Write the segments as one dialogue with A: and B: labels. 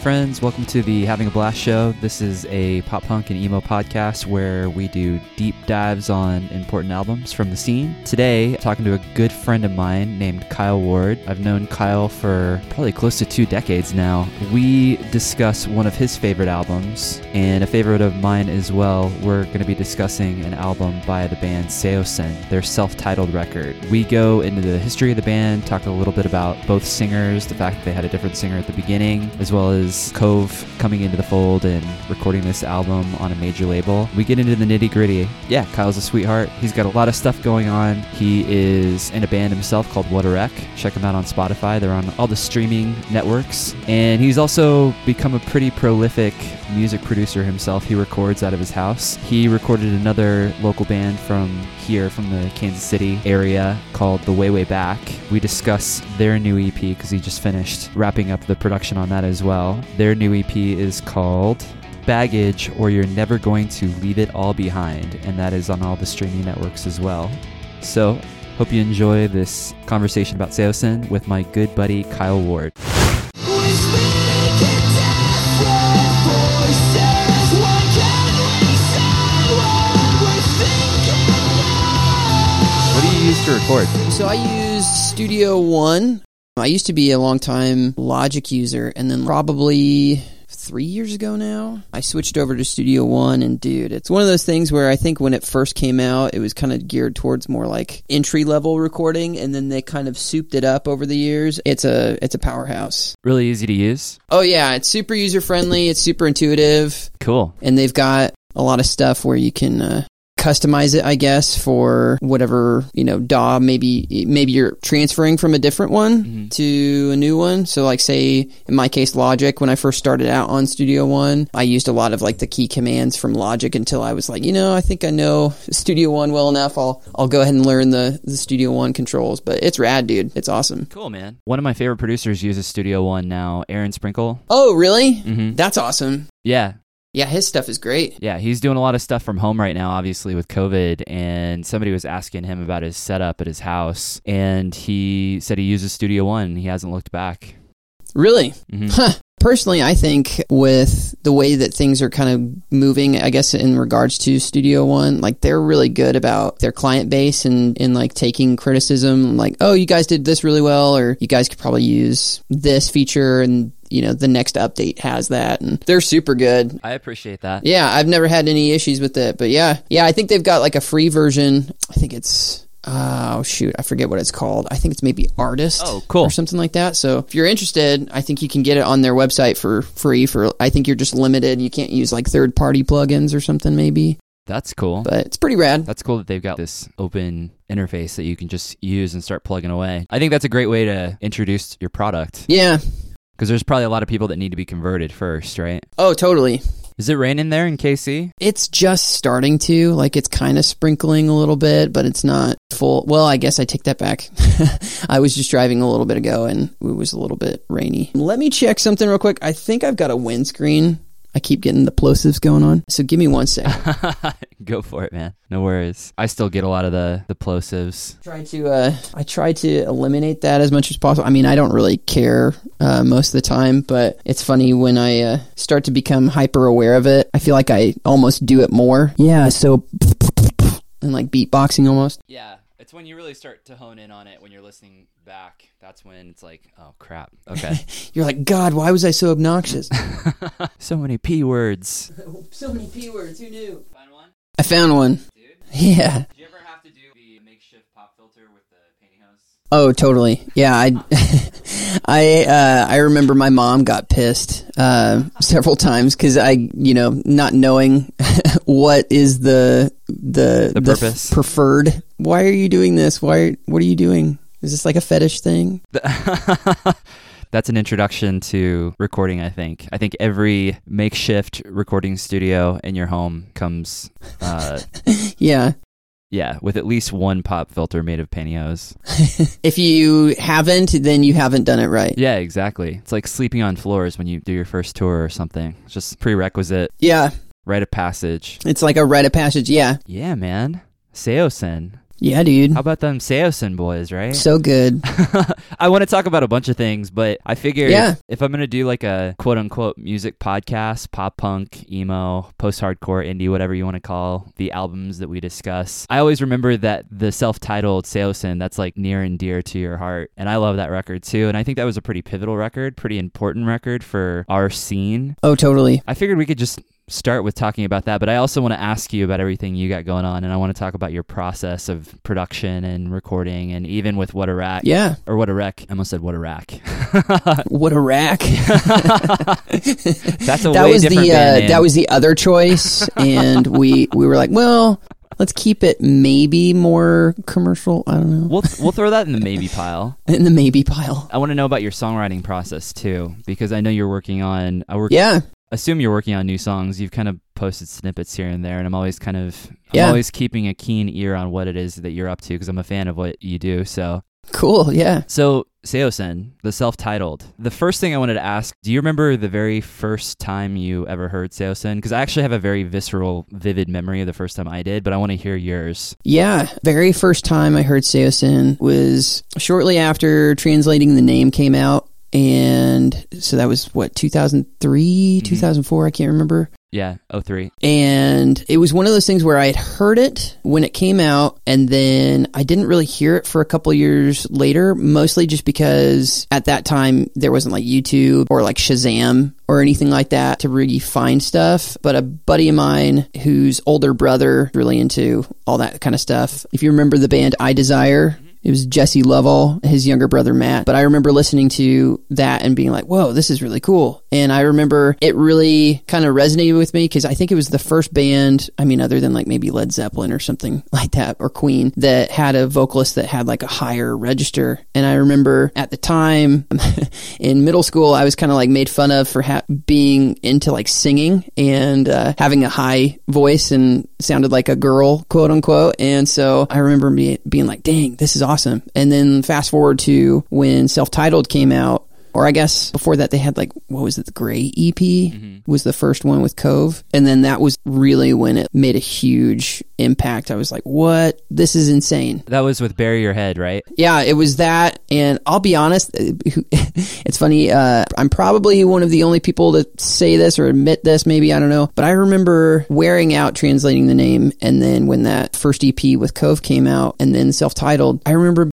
A: friends? Welcome to the Having a Blast show. This is a pop punk and emo podcast where we do deep dives on important albums from the scene. Today, I'm talking to a good friend of mine named Kyle Ward. I've known Kyle for probably close to two decades now. We discuss one of his favorite albums and a favorite of mine as well. We're going to be discussing an album by the band Saosin, their self titled record. We go into the history of the band, talk a little bit about both singers, the fact that they had a different singer at the beginning, as well as Cove coming into the fold and recording this album on a major label. We get into the nitty gritty. Yeah, Kyle's a sweetheart. He's got a lot of stuff going on. He is in a band himself called What a Wreck. Check him out on Spotify. They're on all the streaming networks. And he's also become a pretty prolific music producer himself. He records out of his house. He recorded another local band from here, from the Kansas City area, called The Way Way Back. We discuss their new EP because he just finished wrapping up the production on that as well. Their new EP is called Baggage or You're Never Going to Leave It All Behind, and that is on all the streaming networks as well. So, hope you enjoy this conversation about Saosin with my good buddy Kyle Ward. To record?
B: So I use Studio One. I used to be a long time Logic user, and then probably three years ago now, I switched over to Studio One. And dude, it's one of those things where I think when it first came out, it was kind of geared towards more like entry level recording, and then they kind of souped it up over the years. It's a it's a powerhouse.
A: Really easy to use.
B: Oh yeah, it's super user friendly. It's super intuitive,
A: Cool.
B: and they've got a lot of stuff where you can. Uh, customize it i guess for whatever you know daw. Maybe maybe you're transferring from a different one
A: Mhm.
B: to a new one. So like say in my case logic when i first started out on studio one i used a lot of like the key commands from logic until i was like you know i think i know studio one well enough. I'll i'll go ahead and learn the the studio one controls. But it's rad dude. It's awesome.
A: Cool, man. One of my favorite producers uses Studio One now, Aaron Sprinkle.
B: oh really?
A: Mm-hmm.
B: that's awesome.
A: Yeah,
B: yeah his stuff is great
A: yeah, he's doing a lot of stuff from home right now, obviously with COVID. And somebody was asking him about his setup at his house, and he said he uses Studio One. He hasn't looked back.
B: really
A: hmm
B: Huh. Personally, I think with the way that things are kind of moving, I guess in regards to Studio One, like they're really good about their client base and in like taking criticism, like, oh, you guys did this really well, or you guys could probably use this feature, and you know the next update has that, and they're super good.
A: I appreciate that.
B: Yeah, I've never had any issues with it, but yeah, yeah, I think they've got like a free version. I think it's. Uh, oh shoot, I forget what it's called. I think it's maybe Artist
A: Oh, cool.
B: or something like that. So if you're interested, I think you can get it on their website for free. For I think you're just limited. You can't use like third party plugins or something maybe,
A: That's cool.
B: but it's pretty rad.
A: That's cool that they've got this open interface that you can just use and start plugging away. I think that's a great way to introduce your product
B: Yeah.
A: Because there's probably a lot of people that need to be converted first, right?
B: Oh, totally.
A: Is it raining there in KC?
B: It's just starting to like it's kind of sprinkling a little bit, but it's not full. Well, I guess I take that back. I was just driving a little bit ago and it was a little bit rainy. Let me check something real quick. I think I've got a windscreen. I keep getting the plosives going on. So give me one sec.
A: Go for it, man. No worries. I still get a lot of the the plosives.
B: try to uh, I try to eliminate that as much as possible. I mean, I don't really care uh, most of the time, but it's funny when I uh, start to become hyper aware of it. I feel like I almost do it more. Yeah, so and like beatboxing almost.
A: Yeah, it's when you really start to hone in on it when you're listening back. That's when it's like, oh crap. Okay.
B: You're like, God, why was I so obnoxious?
A: so many p words.
B: so many p words. Who knew?
A: Find one,
B: I found one.
A: dude.
B: Yeah.
A: Did you ever have to do the makeshift pop filter with the pantyhose?
B: Oh, totally. Yeah, I, I, uh, I remember my mom got pissed uh, several times because I, you know, not knowing what is the the
A: The purpose.
B: preferred. Why are you doing this? Why? What are you doing? Is this like a fetish thing?
A: That's an introduction to recording, I think. I think every makeshift recording studio in your home comes, uh,
B: Yeah.
A: Yeah, with at least one pop filter made of pantyhose.
B: If you haven't, then you haven't done it right.
A: Yeah, exactly. It's like sleeping on floors when you do your first tour or something. It's just prerequisite,
B: Yeah.
A: rite of passage.
B: It's like a rite of passage. Yeah.
A: Yeah, man. Saosin.
B: Yeah, dude.
A: How about them Saosin boys, right?
B: So good.
A: I want to talk about a bunch of things, but I figure
B: Yeah.
A: if I'm going to do like a quote unquote music podcast, pop punk, emo, post hardcore, indie, whatever you want to call the albums that we discuss, I always remember that the self titled Saosin, that's like near and dear to your heart. And I love that record too. And I think that was a pretty pivotal record, pretty important record for our scene.
B: Oh, totally.
A: I figured we could just start with talking about that, but I also want to ask you about everything you got going on, and I want to talk about your process of production and recording, and even with What a Rack.
B: Yeah.
A: Or What a Wreck. I almost said What a Rack.
B: What a rack.
A: That's a
B: that
A: way
B: was
A: different
B: the uh, that was the other choice, and we we were like, well, let's keep it maybe more commercial. I don't know.
A: We'll we'll throw that in the maybe pile.
B: In the maybe pile.
A: I want to know about your songwriting process too, because I know you're working on. I work.
B: Yeah.
A: Assume you're working on new songs. You've kind of posted snippets here and there, and I'm always kind of. I'm
B: Yeah.
A: always keeping a keen ear on what it is that you're up to because I'm a fan of what you do. So
B: Cool. Yeah.
A: So, Saosin, the self titled. The first thing I wanted to ask do you remember the very first time you ever heard Saosin? Because I actually have a very visceral, vivid memory of the first time I did, but I want to hear yours.
B: Yeah, very first time I heard Saosin was shortly after translating the name came out. And so that was what, 2003, mm-hmm. 2004, I can't remember.
A: Yeah, 03.
B: And it was one of those things where I had heard it when it came out, and then I didn't really hear it for a couple years later, mostly just because at that time there wasn't like YouTube or like Shazam or anything like that to really find stuff. But a buddy of mine whose older brother really into all that kind of stuff. If you remember the band I Desire, mm-hmm. It was Jesse Lovell, his younger brother Matt. But I remember listening to that and being like, whoa, this is really cool. And I remember it really kind of resonated with me because I think it was the first band, I mean, other than like maybe Led Zeppelin or something like that or Queen, that had a vocalist that had like a higher register. And I remember at the time in middle school, I was kind of like made fun of for ha- being into like singing and uh, having a high voice and sounded like a girl, quote unquote. And so I remember me being like, dang, this is awesome. And then fast forward to when self titled came out. Or I guess before that they had like what was it the Gray EP was the first one with Cove and then that was really when it made a huge impact. I was like, "What? This is insane."
A: That was with Bury Your Head, right?
B: Yeah, it was that, and I'll be honest. It's funny. Uh, I'm probably one of the only people to say this or admit this. Maybe I don't know, but I remember wearing out translating the name, and then when that first EP with Cove came out, and then self-titled, I remember.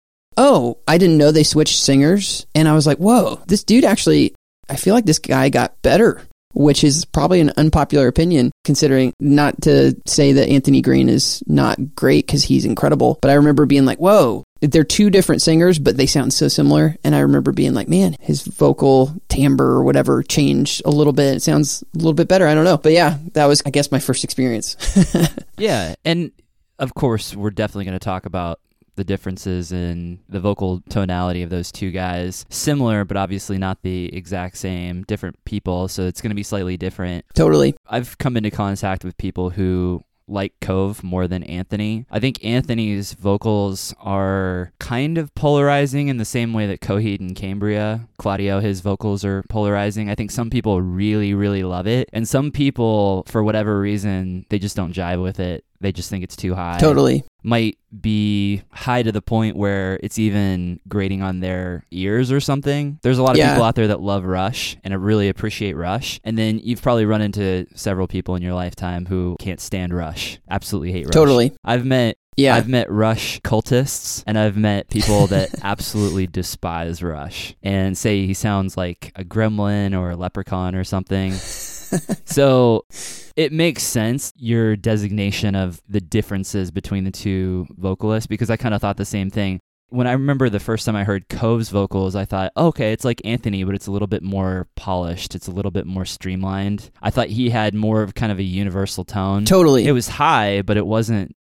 B: Oh, I didn't know they switched singers, and I was like, "Whoa, this dude actually." I feel like this guy got better which is probably an unpopular opinion considering not to say that Anthony Green is not great because he's incredible. But I remember being like, whoa, they're two different singers, but they sound so similar. And I remember being like, man, his vocal timbre or whatever changed a little bit. It sounds a little bit better. I don't know. But yeah, that was, I guess, my first experience.
A: Yeah. And of course, we're definitely going to talk about the differences in the vocal tonality of those two guys. Similar, but obviously not the exact same. Different people, so it's going to be slightly different.
B: totally.
A: I've come into contact with people who like Cove more than Anthony. I think Anthony's vocals are kind of polarizing in the same way that Coheed and Cambria, Claudio, his vocals are polarizing. I think some people really, really love it. And some people, for whatever reason, they just don't jive with it. They just think it's too high
B: Totally.
A: might be high to the point where it's even grating on their ears or something. There's a lot of
B: Yeah.
A: people out there that love Rush and really appreciate Rush. And then you've probably run into several people in your lifetime who can't stand Rush, absolutely hate Rush.
B: Totally.
A: I've met
B: Yeah.
A: I've met Rush cultists and I've met people that absolutely despise Rush and say he sounds like a gremlin or a leprechaun or something. so it makes sense your designation of the differences between the two vocalists because I kind of thought the same thing. When I remember the first time I heard Cove's vocals, I thought, oh, okay, it's like Anthony, but it's a little bit more polished. It's a little bit more streamlined. I thought he had more of kind of a universal tone.
B: totally.
A: It was high, but it wasn't.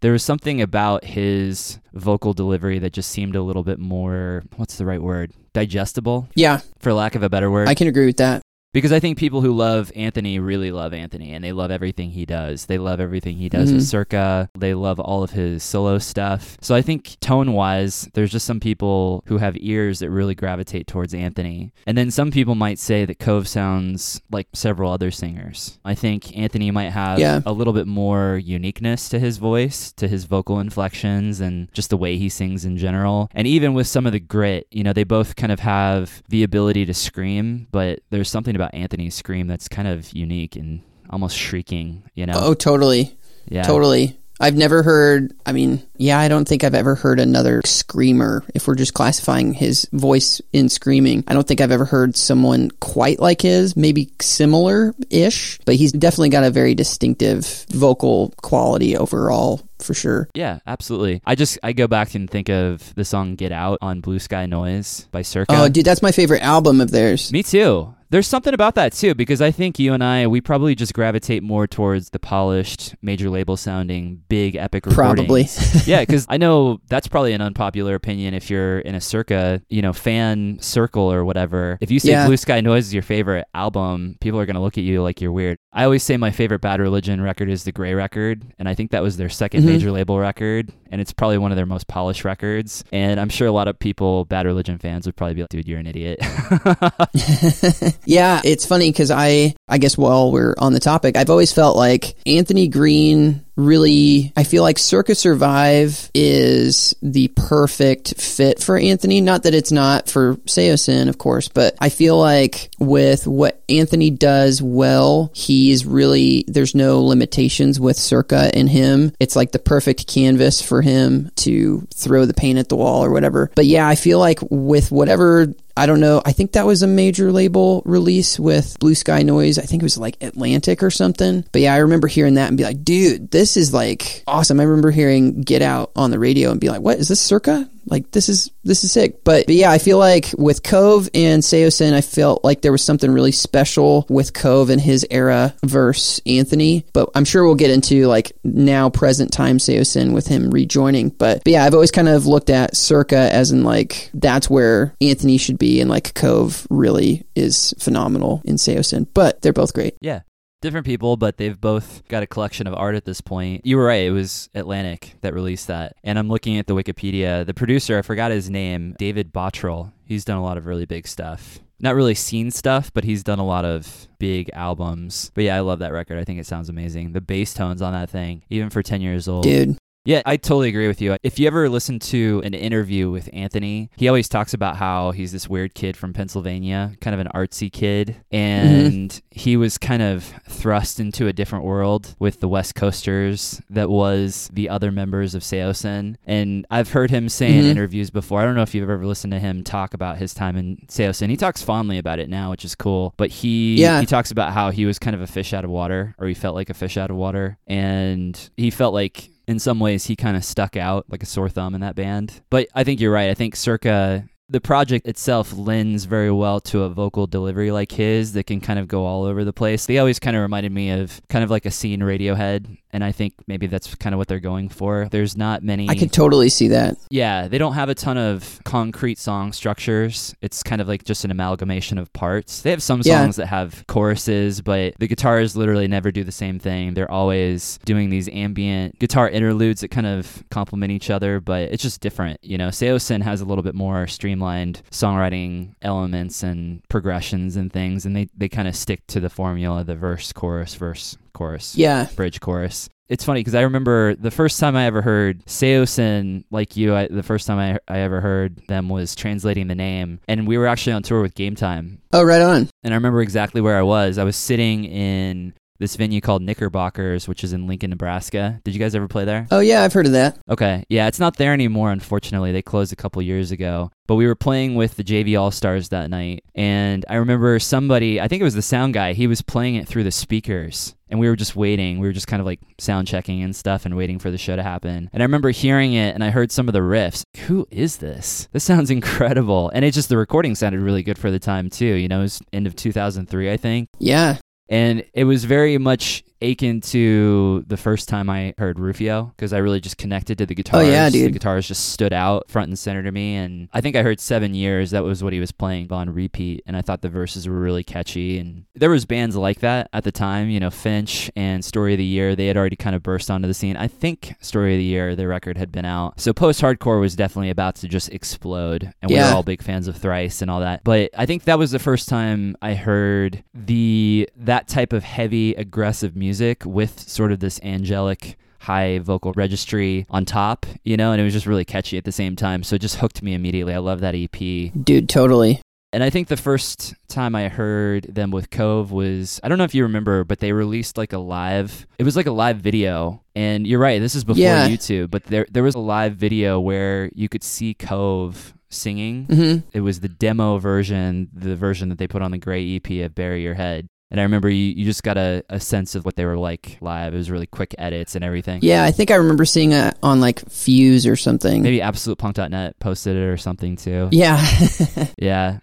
A: There was something about his vocal delivery that just seemed a little bit more, what's the right word? Digestible,
B: yeah,
A: for lack of a better word.
B: I can agree with that.
A: Because I think people who love Anthony really love Anthony and they love everything he does. They love everything he does
B: Mhm.
A: with Circa. They love all of his solo stuff. So I think tone wise, there's just some people who have ears that really gravitate towards Anthony. And then some people might say that Cove sounds like several other singers. I think Anthony might have
B: Yeah.
A: a little bit more uniqueness to his voice, to his vocal inflections, and just the way he sings in general. And even with some of the grit, you know, they both kind of have the ability to scream, but there's something about Anthony's scream that's kind of unique and almost shrieking, you know?
B: Oh, totally.
A: yeah.
B: Totally. I've never heard, I mean, yeah, I don't think I've ever heard another screamer. If we're just classifying his voice in screaming, I don't think I've ever heard someone quite like his, maybe similar ish, but he's definitely got a very distinctive vocal quality overall, for sure.
A: Yeah, absolutely. I just I go back and think of the song "Get Out" on Blue Sky Noise by Circa.
B: Oh, dude, that's my favorite album of theirs.
A: Me too. There's something about that too, because I think you and I, we probably just gravitate more towards the polished, major label sounding, big, epic
B: record.
A: Probably. yeah, because I know that's probably an unpopular opinion if you're in a circa, you know, fan circle or whatever. If you say
B: Yeah.
A: Blue Sky Noise is your favorite album, people are going to look at you like you're weird. I always say my favorite Bad Religion record is the Gray record, and I think that was their 2nd
B: Mhm.
A: major label record, and it's probably one of their most polished records. And I'm sure a lot of people, Bad Religion fans, would probably be like, dude, you're an idiot.
B: yeah, it's funny because I, I guess while we're on the topic, I've always felt like Anthony Green really, I feel like Circa Survive is the perfect fit for Anthony. Not that it's not for Saosin, of course, but I feel like with what Anthony does well, he's really, there's no limitations with Circa in him. It's like the perfect canvas for him to throw the paint at the wall or whatever. But yeah, I feel like with whatever I don't know. I think that was a major label release with Blue Sky Noise. I think it was like Atlantic or something. But yeah, I remember hearing that and be like, dude, this is like awesome. I remember hearing Get Out on the radio and be like, what is this circa? Like this is this is sick. But, but yeah, I feel like with Cove and Saosin, I felt like there was something really special with Cove and his era versus Anthony. But I'm sure we'll get into like now present time Saosin with him rejoining. But, but yeah, I've always kind of looked at Circa as in like that's where Anthony should be, and like Cove really is phenomenal in Saosin. But they're both great.
A: Yeah. Different people, but they've both got a collection of art at this point. You were right. It was Atlantic that released that. And I'm looking at the Wikipedia. The producer, I forgot his name, David Bottrill. He's done a lot of really big stuff. Not really seen stuff, but he's done a lot of big albums. But yeah, I love that record. I think it sounds amazing. The bass tones on that thing, even for 10 years old.
B: Dude,
A: Yeah, I totally agree with you. If you ever listen to an interview with Anthony, he always talks about how he's this weird kid from Pennsylvania, kind of an artsy kid, and he was kind of thrust into a different world with the West Coasters that was the other members of Saosin. And I've heard him say in
B: Mhm.
A: interviews before, I don't know if you've ever listened to him talk about his time in Saosin. He talks fondly about it now, which is cool. But he
B: Yeah.
A: he talks about how he was kind of a fish out of water, or he felt like a fish out of water, and he felt like in some ways he kind of stuck out like a sore thumb in that band. But I think you're right. I think Circa the project itself lends very well to a vocal delivery like his that can kind of go all over the place. They always kind of reminded me of kind of like a scene Radiohead, and I think maybe that's kind of what they're going for. There's not many
B: I could totally see that.
A: yeah, they don't have a ton of concrete song structures. It's kind of like just an amalgamation of parts. They have some
B: Yeah.
A: songs that have choruses, but the guitars literally never do the same thing. They're always doing these ambient guitar interludes that kind of complement each other, but it's just different. You know, Saosin has a little bit more streamlined songwriting elements and progressions and things, and they, they kind of stick to the formula the verse, chorus, verse, chorus
B: Yeah.
A: bridge chorus. It's funny because I remember the first time I ever heard Saosin, like you, I, the first time I, I ever heard them was translating the name. And we were actually on tour with Game Time.
B: Oh, right on.
A: And I remember exactly where I was. I was sitting in this venue called Knickerbockers, which is in Lincoln, Nebraska. Did you guys ever play there?
B: Oh, yeah, I've heard of that.
A: Okay. Yeah, it's not there anymore, unfortunately. They closed a couple years ago. But we were playing with the JV All Stars that night. And I remember somebody, I think it was the sound guy, he was playing it through the speakers. And we were just waiting. We were just kind of like sound checking and stuff and waiting for the show to happen. And I remember hearing it and I heard some of the riffs. Who is this? This sounds incredible. And it just, the recording sounded really good for the time too. You know, it was end of 2003, I think
B: Yeah.
A: And it was very much akin to the first time I heard Rufio because I really just connected to the guitars.
B: Oh, yeah, dude.
A: The guitars just stood out front and center to me. And I think I heard Seven Years. That was what he was playing on repeat. And I thought the verses were really catchy. And there was bands like that at the time. You know, Finch and Story of the Year, they had already kind of burst onto the scene. I think Story of the Year, their record had been out. So post-hardcore was definitely about to just explode. And we were all big fans of Thrice and all that. But I think that was the first time I heard the that type of heavy aggressive music with sort of this angelic high vocal registry on top, you know, and it was just really catchy at the same time. So it just hooked me immediately. I love that EP.
B: Dude, totally.
A: And I think the first time I heard them with Cove was I don't know if you remember, but they released like a live it was like a live video. And you're right, this is before
B: Yeah.
A: YouTube, but there there was a live video where you could see Cove singing.
B: hmm
A: It was the demo version, the version that they put on the Gray EP of Bury Your Head. And I remember you, you just got a, a sense of what they were like live. It was really quick edits and everything.
B: Yeah, I think I remember seeing it on like Fuse or something.
A: Maybe AbsolutePunk.net posted it or something too.
B: Yeah.
A: Yeah.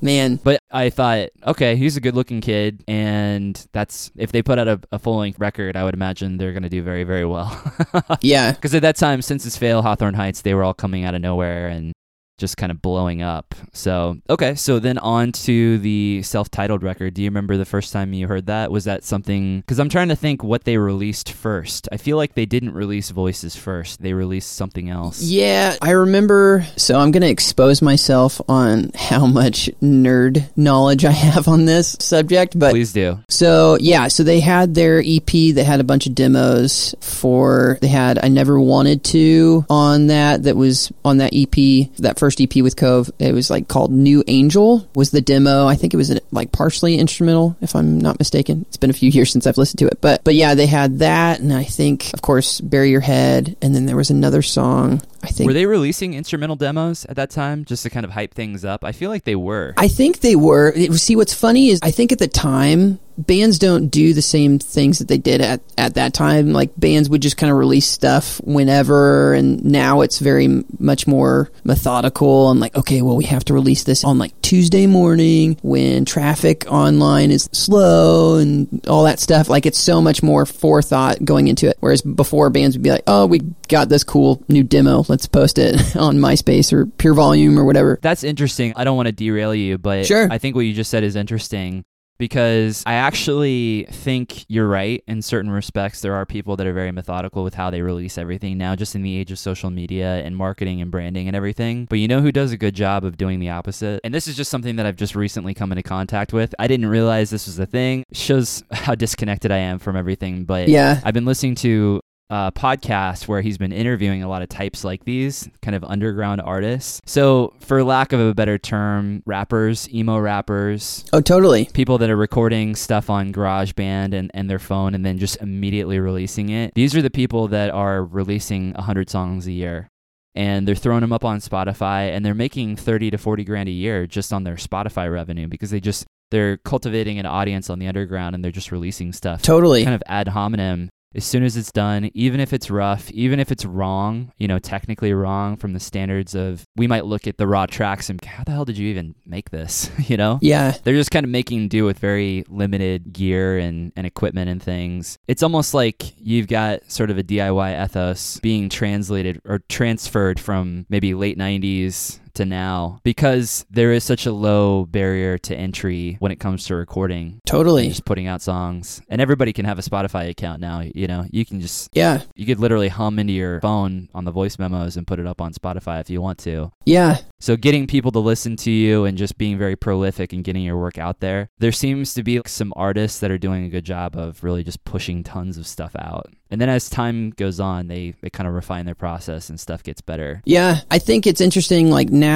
B: Man.
A: But I thought, okay, he's a good looking kid. And that's, if they put out a, a full length record, I would imagine they're going to do very, very well.
B: Yeah.
A: Because at that time, Senses Fail, Hawthorne Heights, they were all coming out of nowhere and just kind of blowing up. So, okay, so then on to the self titled record. Do you remember the first time you heard that? Was that something? Because I'm trying to think what they released first. I feel like they didn't release Voices first, they released something else.
B: Yeah, I remember. So I'm going to expose myself on how much nerd knowledge I have on this subject, but
A: Please do.
B: So yeah, so they had their EP that had a bunch of demos for they had I Never Wanted to on that that was on that EP that first EP with Cove. It was like called New Angel was the demo. I think it was like partially instrumental if I'm not mistaken. It's been a few years since I've listened to it, but but yeah, they had that and I think of course Bury Your Head and then there was another song. I think
A: Were they releasing instrumental demos at that time just to kind of hype things up? I feel like they were.
B: I think they were. See, what's funny is I think at the time bands don't do the same things that they did at, at that time. Like bands would just kind of release stuff whenever, and now it's very much more methodical and like, okay, well, we have to release this on like Tuesday morning when traffic online is slow and all that stuff. Like it's so much more forethought going into it. Whereas before bands would be like, oh, we got this cool new demo. Let's post it on MySpace or Pure Volume or whatever.
A: That's interesting. I don't want to derail you, but
B: Sure.
A: I think what you just said is interesting because I actually think you're right in certain respects. There are people that are very methodical with how they release everything now, just in the age of social media and marketing and branding and everything. But you know who does a good job of doing the opposite? And this is just something that I've just recently come into contact with. I didn't realize this was a thing. Shows how disconnected I am from everything. But
B: Yeah.
A: I've been listening to a podcast where he's been interviewing a lot of types like these, kind of underground artists. So, for lack of a better term, rappers, emo rappers,
B: Oh, totally.
A: people that are recording stuff on GarageBand and, and their phone and then just immediately releasing it. These are the people that are releasing 100 songs a year. And they're throwing them up on Spotify and they're making 30 to 40 grand a year just on their Spotify revenue because they just they're cultivating an audience on the underground and they're just releasing stuff
B: Totally.
A: kind of ad hominem as soon as it's done, even if it's rough, even if it's wrong, you know, technically wrong from the standards of, we might look at the raw tracks and how the hell did you even make this? you know?
B: Yeah.
A: They're just kind of making do with very limited gear and, and equipment and things. It's almost like you've got sort of a DIY ethos being translated or transferred from maybe late 90s to now because there is such a low barrier to entry when it comes to recording
B: Totally.
A: just putting out songs and everybody can have a spotify account now you know you can just
B: Yeah.
A: you could literally hum into your phone on the voice memos and put it up on spotify if you want to
B: Yeah.
A: so getting people to listen to you and just being very prolific and getting your work out there there seems to be some artists that are doing a good job of really just pushing tons of stuff out and then as time goes on they they kind of refine their process and stuff gets better
B: Yeah. I think it's interesting. Like now,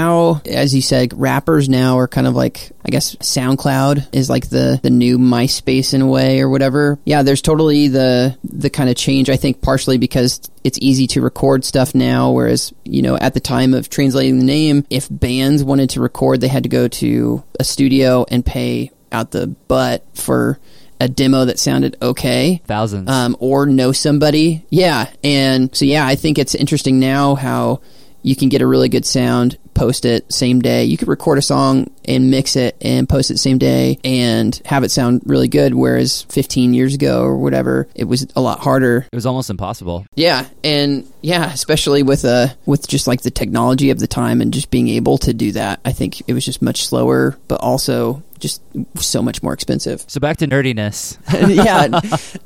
B: as you said, rappers now are kind of like, I guess SoundCloud is like the, the new MySpace in a way or whatever. Yeah. There's totally the, the kind of change. I think partially because it's easy to record stuff now. Whereas, you know, at the time of translating the name, if bands wanted to record, they had to go to a studio and pay out the butt for a demo that sounded okay
A: thousands
B: um, or know somebody. Yeah. And so, yeah, I think it's interesting now how you can get a really good sound, post it same day. You could record a song and mix it and post it same day and have it sound really good. Whereas 15 years ago or whatever, it was a lot harder.
A: It was almost impossible.
B: Yeah, and yeah, especially with uh with just like the technology of the time and just being able to do that. I think it was just much slower, but also just so much more expensive.
A: So back to nerdiness.
B: yeah.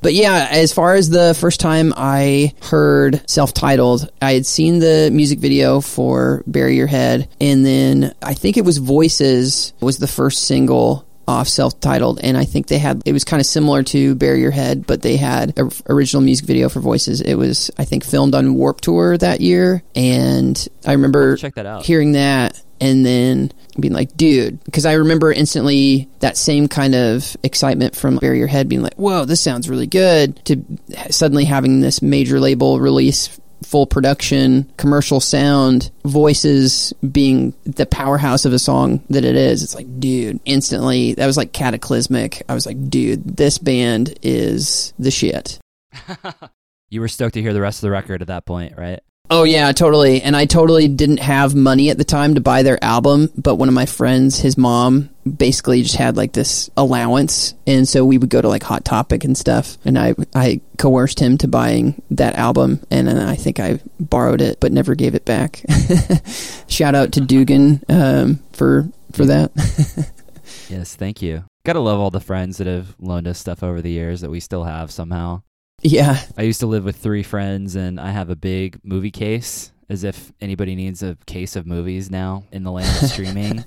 B: But yeah, as far as the first time I heard self titled, I had seen the music video for Bury Your Head. And then I think it was Voices was the first single off self-titled and i think they had it was kind of similar to bury your head but they had a original music video for voices it was i think filmed on warp tour that year and i remember
A: Check that out.
B: hearing that and then being like, dude, because I remember instantly that same kind of excitement from Bury Your Head being like, whoa, this sounds really good, to suddenly having this major label release full production commercial sound voices being the powerhouse of a song that it is. It's like dude instantly that was like cataclysmic. I was like dude this band is the shit.
A: You were stoked to hear the rest of the record at that point, right?
B: Oh yeah, totally. And I totally didn't have money at the time to buy their album, but one of my friends, his mom, basically just had like this allowance, and so we would go to like Hot Topic and stuff, and I I coerced him to buying that album, and then I think I borrowed it but never gave it back. Shout out to Dugan um, for for that.
A: Yes, thank you. Gotta love all the friends that have loaned us stuff over the years that we still have somehow.
B: Yeah,
A: I used to live with three friends, and I have a big movie case, as if anybody needs a case of movies now in the land of streaming.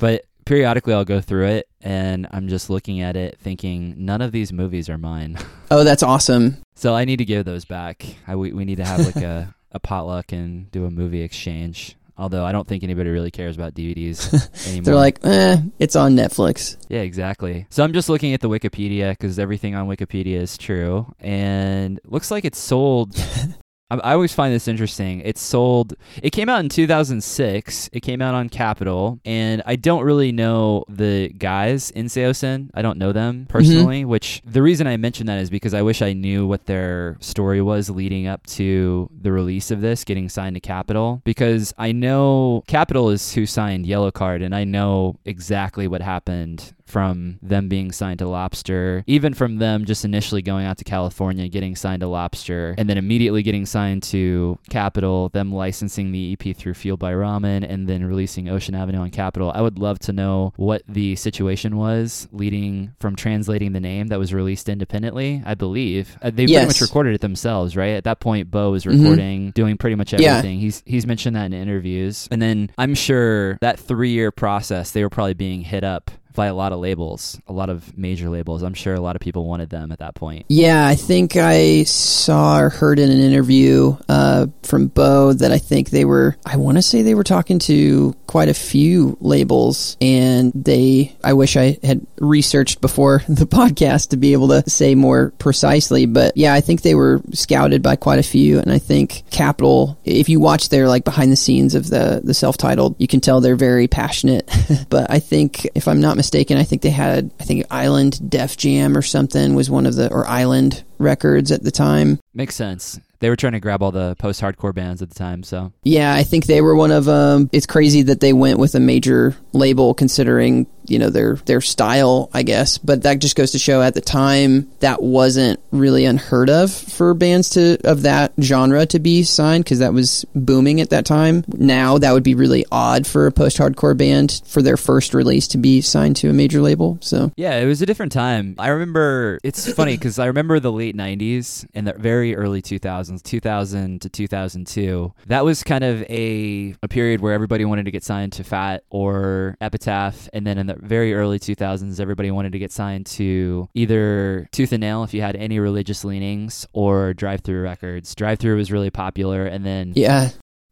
A: but periodically, I'll go through it, and I'm just looking at it, thinking none of these movies are mine.
B: oh that's awesome.
A: so I need to give those back. I, we, we need to have like a, a potluck and do a movie exchange. Although I don't think anybody really cares about DVDs anymore.
B: They're like, eh, it's on Netflix.
A: Yeah, exactly. So I'm just looking at the Wikipedia because everything on Wikipedia is true, and looks like it's sold. I, I always find this interesting. It's sold. It came out in 2006. It came out on Capitol, and I don't really know the guys in Saosin. I don't know them mm-hmm. personally. Which the reason I mention that is because I wish I knew what their story was leading up to the release of this, getting signed to Capitol. Because I know Capitol is who signed Yellowcard, and I know exactly what happened from them being signed to Lobster, even from them just initially going out to California, getting signed to Lobster, and then immediately getting signed to Capitol, them licensing the EP through Fueled by Ramen, and then releasing Ocean Avenue on Capitol. I would love to know what the situation was leading from translating the name that was released independently. I believe uh, they pretty much recorded it themselves, right? At that point, Beau was recording, doing pretty much everything. Yeah. He's he's mentioned that in interviews, and then I'm sure that three year process, they were probably being hit up by a lot of labels, a lot of major labels. I'm sure a lot of people wanted them at that point.
B: Yeah, I think I saw or heard in an interview uh, from Beau that I think they were, I want to say they were talking to quite a few labels, and they, I wish I had researched before the podcast to be able to say more precisely, but yeah, I think they were scouted by quite a few, and I think Capitol, if you watch their like behind the scenes of the, the self titled, you can tell they're very passionate, but I think, if I'm not mistaken, I think they had, I think Island Def Jam or something was one of the, or Island Records at the time.
A: Makes sense. They were trying to grab all the post hardcore bands at the time, so
B: Yeah, I think they were one of them. It's crazy that they went with a major label considering, you know, their their style, I guess. But that just goes to show at the time that wasn't really unheard of for bands to of that genre to be signed because that was booming at that time. Now that would be really odd for a post-hardcore band for their first release to be signed to a major label. So,
A: Yeah, it was a different time. I remember it's funny because I remember the late 90s and the very early 2000s, 2000 to 2002. That was kind of a, a period where everybody wanted to get signed to Fat or Epitaph. And then in the very early 2000s, everybody wanted to get signed to either Tooth and Nail if you had any religious leanings or Drive Through Records. Drive Through was really popular. And then
B: yeah,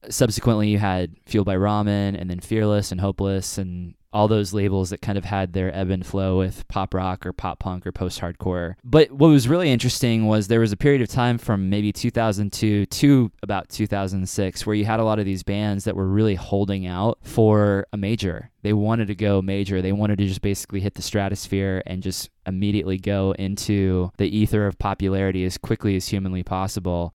A: subsequently you had Fueled by Ramen and then Fearless and Hopeless and all those labels that kind of had their ebb and flow with pop rock or pop punk or post hardcore. But what was really interesting was there was a period of time from maybe 2002 to about 2006 where you had a lot of these bands that were really holding out for a major. They wanted to go major. They wanted to just basically hit the stratosphere and just immediately go into the ether of popularity as quickly as humanly possible.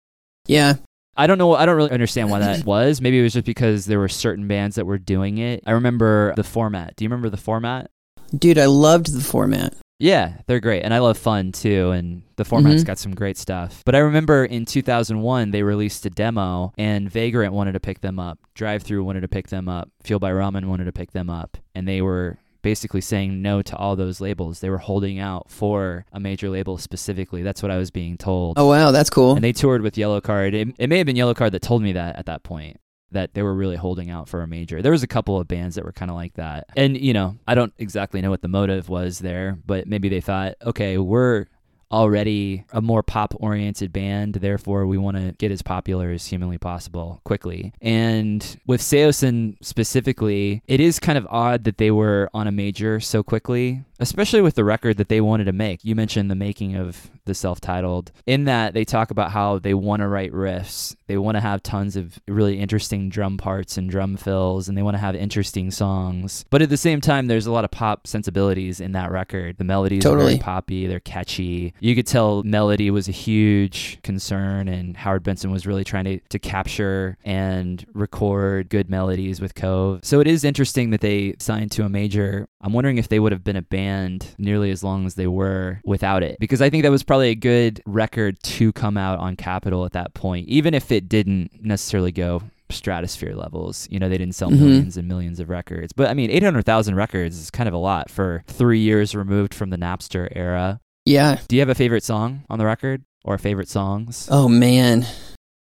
B: yeah,
A: I don't know. I don't really understand why that was. Maybe it was just because there were certain bands that were doing it. I remember the format. Do you remember the format?
B: Dude, I loved the format.
A: Yeah, they're great. And I love fun too. And the format's
B: Mhm.
A: got some great stuff. But I remember in 2001, they released a demo, and Vagrant wanted to pick them up. Drive Through wanted to pick them up. Fuel by Ramen wanted to pick them up. And they were basically saying no to all those labels. They were holding out for a major label specifically. That's what I was being told.
B: Oh wow, that's cool.
A: And they toured with Yellowcard. It, it may have been Yellowcard that told me that at that point. That they were really holding out for a major. There was a couple of bands that were kind of like that. And, you know, I don't exactly know what the motive was there, but maybe they thought, okay, we're already a more pop oriented band, therefore we want to get as popular as humanly possible quickly. And with Saosin specifically, it is kind of odd that they were on a major so quickly, especially with the record that they wanted to make. You mentioned the making of the self titled. In that, they talk about how they want to write riffs, they want to have tons of really interesting drum parts and drum fills, and they want to have interesting songs. But at the same time, there's a lot of pop sensibilities in that record. The melodies are
B: Totally.
A: very poppy, they're catchy. You could tell melody was a huge concern, and Howard Benson was really trying to, to capture and record good melodies with Cove. So it is interesting that they signed to a major. I'm wondering if they would have been a band nearly as long as they were without it, because I think that was probably a good record to come out on Capitol at that point, even if it didn't necessarily go stratosphere levels. You know, they didn't sell
B: Mhm.
A: millions and millions of records. But I mean, 800,000 records is kind of a lot for three years removed from the Napster era.
B: Yeah.
A: Do you have a favorite song on the record or favorite songs?
B: Oh man.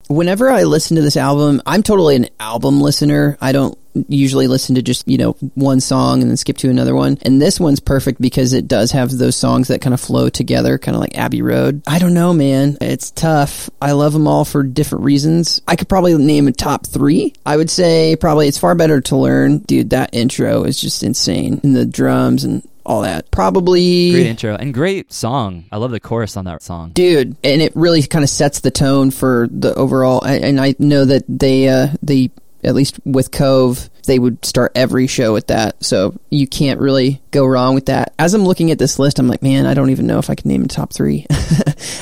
B: Whenever I listen to this album, I'm totally an album listener. I don't usually listen to just, you know, one song and then skip to another one. And this one's perfect because it does have those songs that kind of flow together, kind of like Abbey Road. I don't know, man. It's tough. I love them all for different reasons. I could probably name a top three. I would say probably it's far better to learn. Dude, that intro is just insane. And the drums and all that. Probably.
A: Great intro and great song. I love the chorus on that song.
B: dude and it really kind of sets the tone for the overall and i know that they uh they at least with cove they would start every show with that. So you can't really go wrong with that. As i'm looking at this list i'm like man i don't even know if i can name a top three.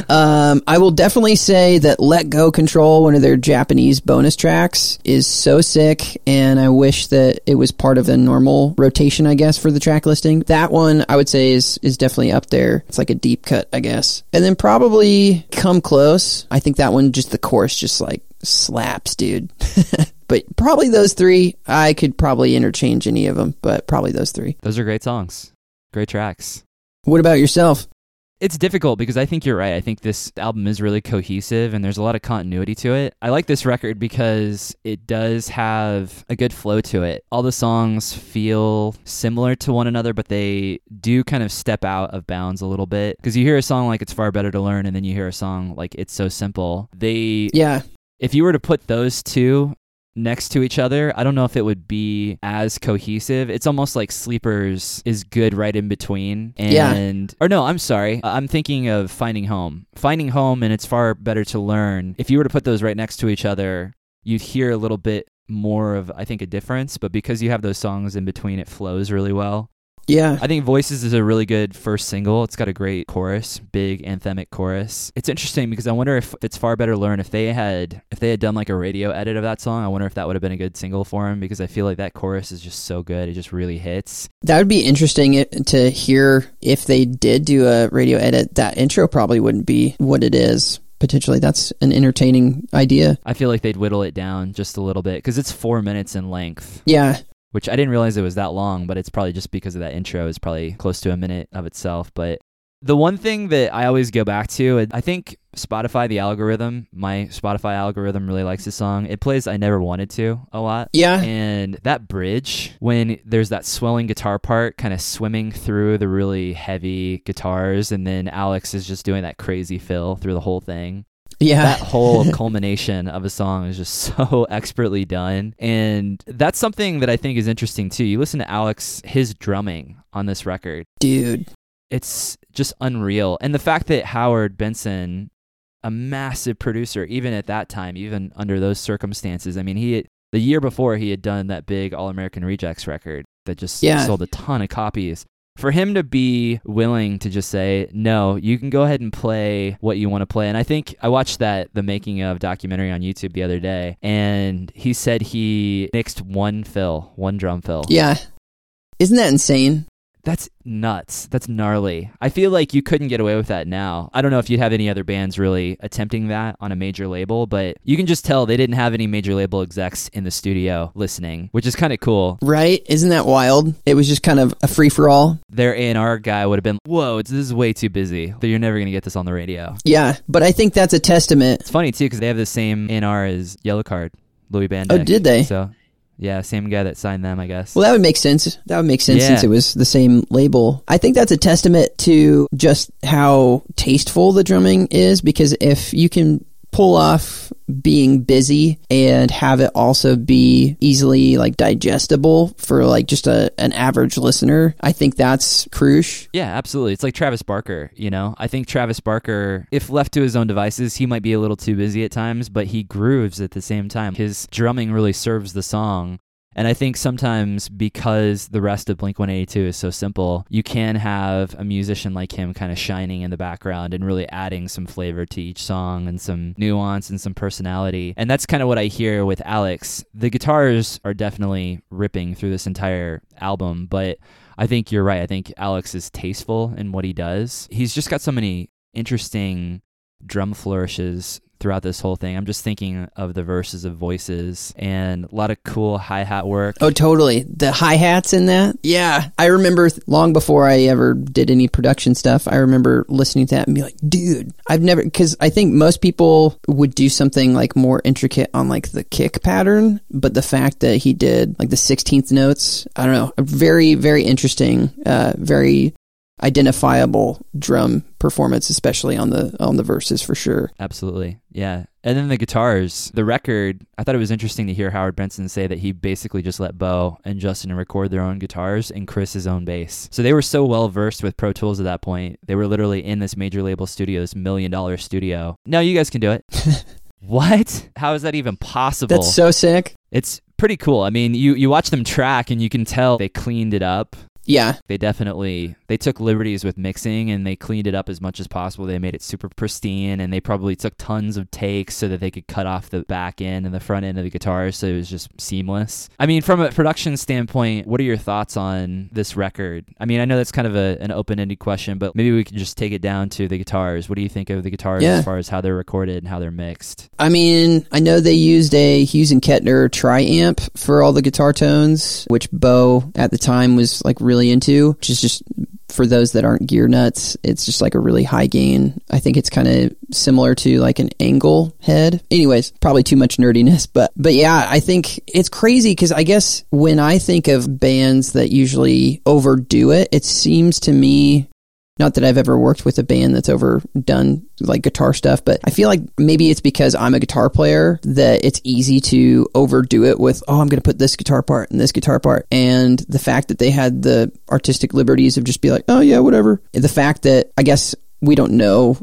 B: Um i will definitely say that let go control one of their japanese bonus tracks is so sick and i wish that it was part of the normal rotation i guess for the track listing. That one i would say is is definitely up there. It's like a deep cut i guess. And then probably come close. I think that one just the chorus just like slaps dude but probably those three i could probably interchange any of them but probably those three
A: Those are great songs. Great tracks.
B: what about yourself
A: It's difficult because I think you're right. I think this album is really cohesive and there's a lot of continuity to it. I like this record because it does have a good flow to it. All the songs feel similar to one another, but they do kind of step out of bounds a little bit. Because you hear a song like It's Far Better to Learn and then you hear a song like It's So Simple. They
B: yeah
A: if you were to put those two next to each other, I don't know if it would be as cohesive. It's almost like Sleepers is good right in between.
B: Yeah.
A: And or no, I'm sorry. I'm thinking of Finding Home. Finding Home and it's far better to learn. If you were to put those right next to each other, you'd hear a little bit more of I think a difference, but because you have those songs in between it flows really well.
B: Yeah
A: I think Voices is a really good first single. It's got a great chorus, big anthemic chorus. It's interesting because I wonder if it's far better to learn if they had if they had done like a radio edit of that song. I wonder if that would have been a good single for him because I feel like that chorus is just so good. It just really hits.
B: That would be interesting to hear if they did do a radio edit. That intro probably wouldn't be what it is. Potentially, that's an entertaining idea.
A: I feel like they'd whittle it down just a little bit because it's four minutes in length,
B: Yeah,
A: which I didn't realize it was that long. But it's probably just because of that intro is probably close to a minute of itself. But the one thing that I always go back to, I think Spotify, the algorithm, my Spotify algorithm really likes this song. It plays I Never Wanted to a lot.
B: yeah,
A: And that bridge, when there's that swelling guitar part kind of swimming through the really heavy guitars, and then Alex is just doing that crazy fill through the whole thing
B: yeah.
A: that whole culmination of a song is just so expertly done. And that's something that i think is interesting too. You listen to alex his drumming on this record.
B: Dude,
A: it's just unreal. And the fact that howard benson a massive producer even at that time even under those circumstances i mean he had, the year before he had done that big all american rejects record that just
B: Yeah.
A: sold a ton of copies for him to be willing to just say no you can go ahead and play what you want to play and i think i watched that the making of documentary on youtube the other day and he said he mixed one fill one drum fill
B: Yeah. Isn't that insane?
A: That's nuts that's gnarly i feel like you couldn't get away with that now i don't know if you'd have any other bands really attempting that on a major label but you can just tell they didn't have any major label execs in the studio listening which is kind of cool
B: Right? Isn't that wild? It was just kind of a free for all.
A: their A&R guy would have been, "Whoa, this is way too busy. You're never gonna get this on the radio."
B: Yeah. But I think that's a testament.
A: It's funny too because they have the same A&R as Yellowcard, Louis Bandeck.
B: Oh, did they?
A: So, yeah, same guy that signed them, I guess.
B: Well, that would make sense. That would make sense
A: Yeah.
B: since it was the same label. I think that's a testament to just how tasteful the drumming is because if you can pull off being busy and have it also be easily like digestible for like just a an average listener, I think that's crucial.
A: yeah, absolutely. It's like Travis Barker. You know, I think Travis Barker, if left to his own devices, he might be a little too busy at times, but he grooves at the same time. His drumming really serves the song. And I think sometimes because the rest of Blink 182 is so simple, you can have a musician like him kind of shining in the background and really adding some flavor to each song and some nuance and some personality. And that's kind of what I hear with Alex. The guitars are definitely ripping through this entire album, but I think you're right. I think Alex is tasteful in what he does. He's just got so many interesting drum flourishes throughout this whole thing. I'm just thinking of the verses of voices and a lot of cool hi hat work.
B: Oh, totally. The hi hats in that. Yeah. I remember long before I ever did any production stuff, I remember listening to that and be like, dude, I've never, because I think most people would do something like more intricate on like the kick pattern, but the fact that he did like the 16th notes, I don't know, very, very interesting, uh, very identifiable drum performance, especially on the, on the verses for sure.
A: Absolutely. Yeah. And then the guitars, the record, I thought it was interesting to hear Howard Benson say that he basically just let Beau and Justin record their own guitars and Chris his own bass. So they were so well versed with Pro Tools at that point. They were literally in this major label studio, this million dollar studio. No, you guys can do it. what? How is that even possible?
B: That's so sick.
A: it's pretty cool. I mean, you you watch them track and you can tell they cleaned it up.
B: Yeah.
A: They definitely they took liberties with mixing and they cleaned it up as much as possible. They made it super pristine and they probably took tons of takes so that they could cut off the back end and the front end of the guitar so it was just seamless. I mean, from a production standpoint, what are your thoughts on this record? I mean, I know that's kind of a, an open-ended question, but maybe we can just take it down to the guitars. What do you think of the guitars
B: Yeah.
A: as far as how they're recorded and how they're mixed?
B: I mean, I know they used a Hughes and Kettner tri-amp for all the guitar tones, which Beau at the time was like really into, which is just for those that aren't gear nuts, it's just like a really high gain. I think it's kind of similar to like an ENGL head. Anyways, probably too much nerdiness, but but yeah, I think it's crazy cuz I guess when I think of bands that usually overdo it, it seems to me not that I've ever worked with a band that's overdone like guitar stuff, but I feel like maybe it's because I'm a guitar player that it's easy to overdo it with, oh, I'm going to put this guitar part and this guitar part. And the fact that they had the artistic liberties of just be like, oh, yeah, whatever. The fact that I guess we don't know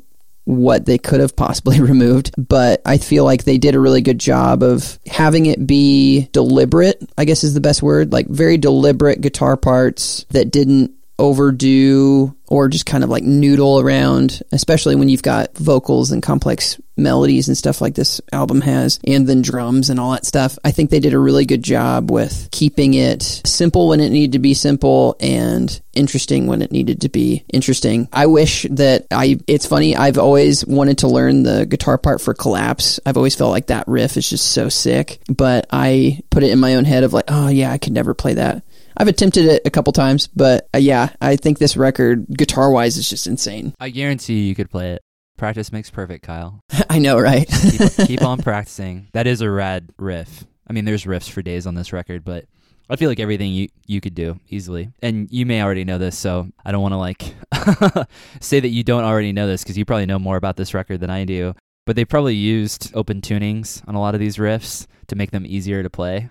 B: what they could have possibly removed, but I feel like they did a really good job of having it be deliberate, I guess is the best word, like very deliberate guitar parts that didn't overdo or just kind of like noodle around, especially when you've got vocals and complex melodies and stuff like this album has, and then drums and all that stuff. I think they did a really good job with keeping it simple when it needed to be simple and interesting when it needed to be interesting. I wish that I, it's funny, I've always wanted to learn the guitar part for Collapse. I've always felt like that riff is just so sick, but I put it in my own head of like, oh yeah, I could never play that. I've attempted it a couple times, but uh, yeah, I think this record, guitar wise, is just insane.
A: I guarantee you, could play it. Practice makes perfect, Kyle.
B: I know, right?
A: keep, keep on practicing. That is a rad riff. I mean, there's riffs for days on this record, but I feel like everything you you could do easily. And you may already know this, so I don't want to like say that you don't already know this because you probably know more about this record than I do. But they probably used open tunings on a lot of these riffs to make them easier to play.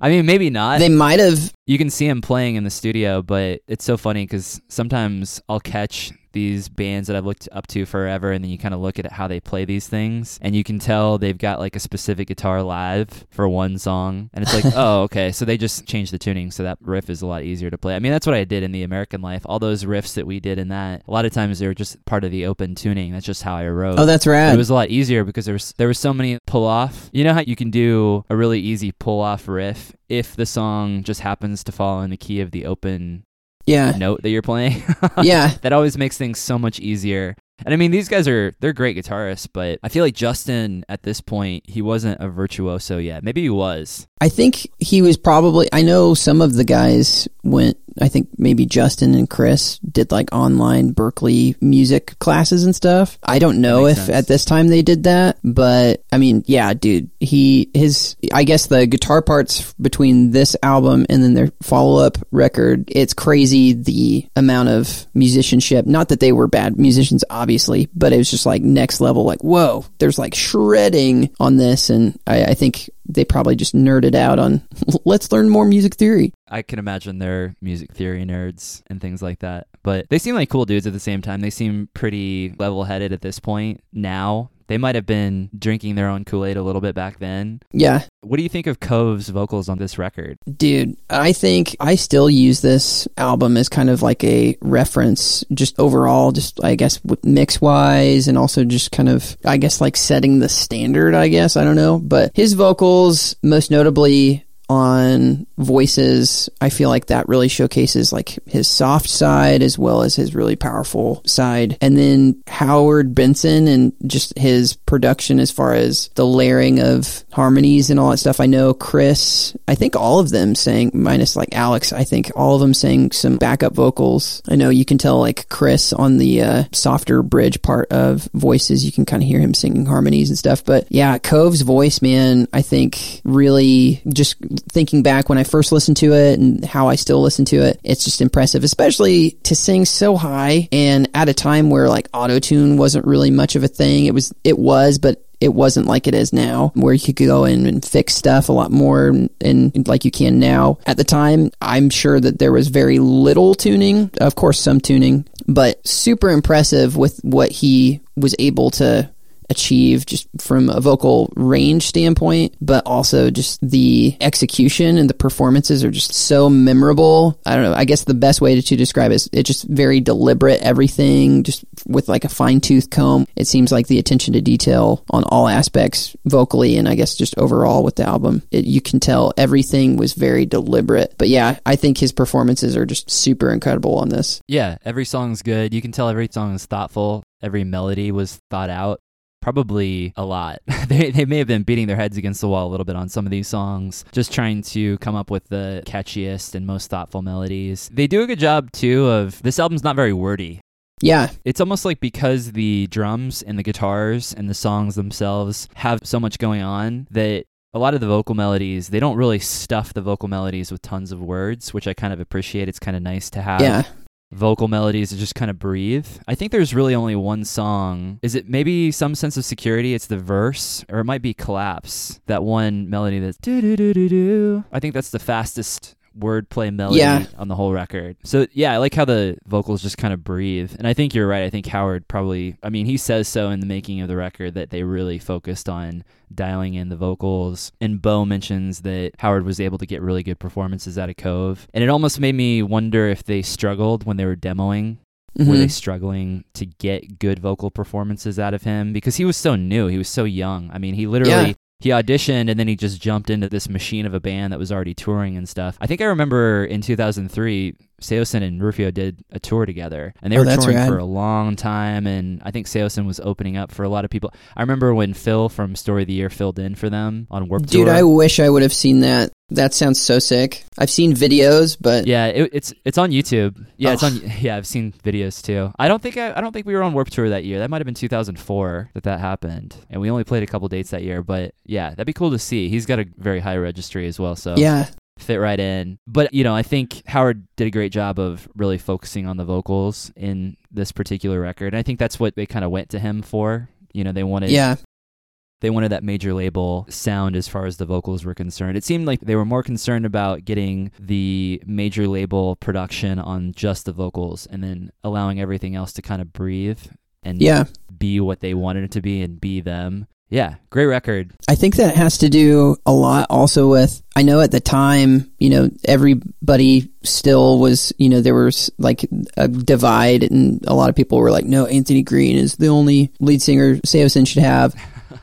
A: I mean, maybe not.
B: they might have,
A: you can see him playing in the studio, but it's so funny because sometimes I'll catch these bands that I've looked up to forever, and then you kind of look at how they play these things, and you can tell they've got like a specific guitar live for one song, and it's like, oh, okay, so they just changed the tuning, so that riff is a lot easier to play. I mean, that's what I did in the American Life. All those riffs that we did in that, a lot of times they were just part of the open tuning. That's just how I wrote.
B: Oh, that's right.
A: it was a lot easier because there was there was so many pull off. You know how you can do a really easy pull off riff if the song just happens to fall in the key of the open
B: yeah.
A: note that you're playing.
B: Yeah.
A: that always makes things so much easier. And I mean, these guys are they're great guitarists, but I feel like Justin at this point he wasn't a virtuoso yet. Maybe he was.
B: I think he was probably. I know some of the guys went. I think maybe Justin and Chris did like online Berklee music classes and stuff. I don't know if
A: sense.
B: at this time they did that, but I mean, yeah, dude, he his. I guess the guitar parts between this album and then their follow up record, it's crazy the amount of musicianship. Not that they were bad musicians, obviously, but it was just like next level. Like, whoa, there's like shredding on this, and I, I think they probably just nerded out on let's learn more music theory.
A: I can imagine they're music theory nerds and things like that. But they seem like cool dudes at the same time. They seem pretty level headed at this point now. They might have been drinking their own Kool Aid a little bit back then.
B: Yeah,
A: What do you think of Cove's vocals on this record?
B: dude, I think I still use this album as kind of like a reference, just overall, just I guess mix wise, and also just kind of, I guess, like setting the standard, I guess. I don't know. But his vocals, most notably, on voices i feel like that really showcases like his soft side as well as his really powerful side. And then howard benson and just his production as far as the layering of harmonies and all that stuff. I know chris i think all of them sang minus like alex i think all of them sang some backup vocals. I know you can tell like chris on the uh, softer bridge part of voices you can kind of hear him singing harmonies and stuff. But yeah cove's voice man i think really just thinking back when I first listened to it and how I still listen to it, it's just impressive, especially to sing so high and at a time where like auto tune wasn't really much of a thing. It was, it was, but it wasn't like it is now, where you could go in and fix stuff a lot more and, and like you can now. At the time, I'm sure that there was very little tuning, of course, some tuning, but super impressive with what he was able to achieve just from a vocal range standpoint, but also just the execution and the performances are just so memorable. I don't know. I guess the best way to, describe it is it's just very deliberate, everything just with like a fine tooth comb. It seems like the attention to detail on all aspects vocally and I guess just overall with the album. It, you can tell everything was very deliberate. But yeah, I think his performances are just super incredible on this.
A: Yeah, every song's good. You can tell every song is thoughtful. Every melody was thought out. Probably a lot. they, they may have been beating their heads against the wall a little bit on some of these songs, just trying to come up with the catchiest and most thoughtful melodies. They do a good job, too, of this album's not very wordy.
B: Yeah,
A: It's almost like because the drums and the guitars and the songs themselves have so much going on that a lot of the vocal melodies, they don't really stuff the vocal melodies with tons of words, which I kind of appreciate. It's kind of nice to have
B: yeah.
A: Vocal melodies that just kind of breathe. I think there's really only one song. Is it maybe some sense of security? It's the verse, or it might be collapse. That one melody that's do do do do do. I think that's the fastest wordplay melody
B: Yeah.
A: on the whole record. So yeah, I like how the vocals just kind of breathe. And I think you're right. I think Howard probably I mean, he says so in the making of the record that they really focused on dialing in the vocals. And Beau mentions that Howard was able to get really good performances out of Cove. And it almost made me wonder if they struggled when they were demoing. Were
B: Mhm.
A: they struggling to get good vocal performances out of him? Because he was so new, he was so young. I mean, he literally
B: Yeah.
A: He auditioned and then he just jumped into this machine of a band that was already touring and stuff. I think I remember in 2003, Saosin and Rufio did a tour together, and they
B: Oh,
A: were touring
B: rad.
A: for a long time. And I think Saosin was opening up for a lot of people. I remember when Phil from Story of the Year filled in for them on Warped Tour.
B: Dude,
A: Tour.
B: I wish I would have seen that. That sounds so sick. I've seen videos, but
A: Yeah, it, it's it's on YouTube. Yeah, it's
B: Oh.
A: on. Yeah, I've seen videos too. I don't think I, I don't think we were on Warp Tour that year. That might have been 2004 that that happened, and we only played a couple dates that year. But yeah, that'd be cool to see. He's got a very high registry as well, so
B: yeah,
A: fit right in. But you know, I think Howard did a great job of really focusing on the vocals in this particular record. And I think that's what they kind of went to him for. You know, they wanted
B: yeah,
A: they wanted that major label sound as far as the vocals were concerned. It seemed like they were more concerned about getting the major label production on just the vocals and then allowing everything else to kind of breathe and
B: Yeah.
A: be what they wanted it to be and be them. Yeah, great record.
B: I think that has to do a lot also with, I know at the time, you know, everybody still was, you know, there was like a divide and a lot of people were like, no, Anthony Green is the only lead singer Saosin should have.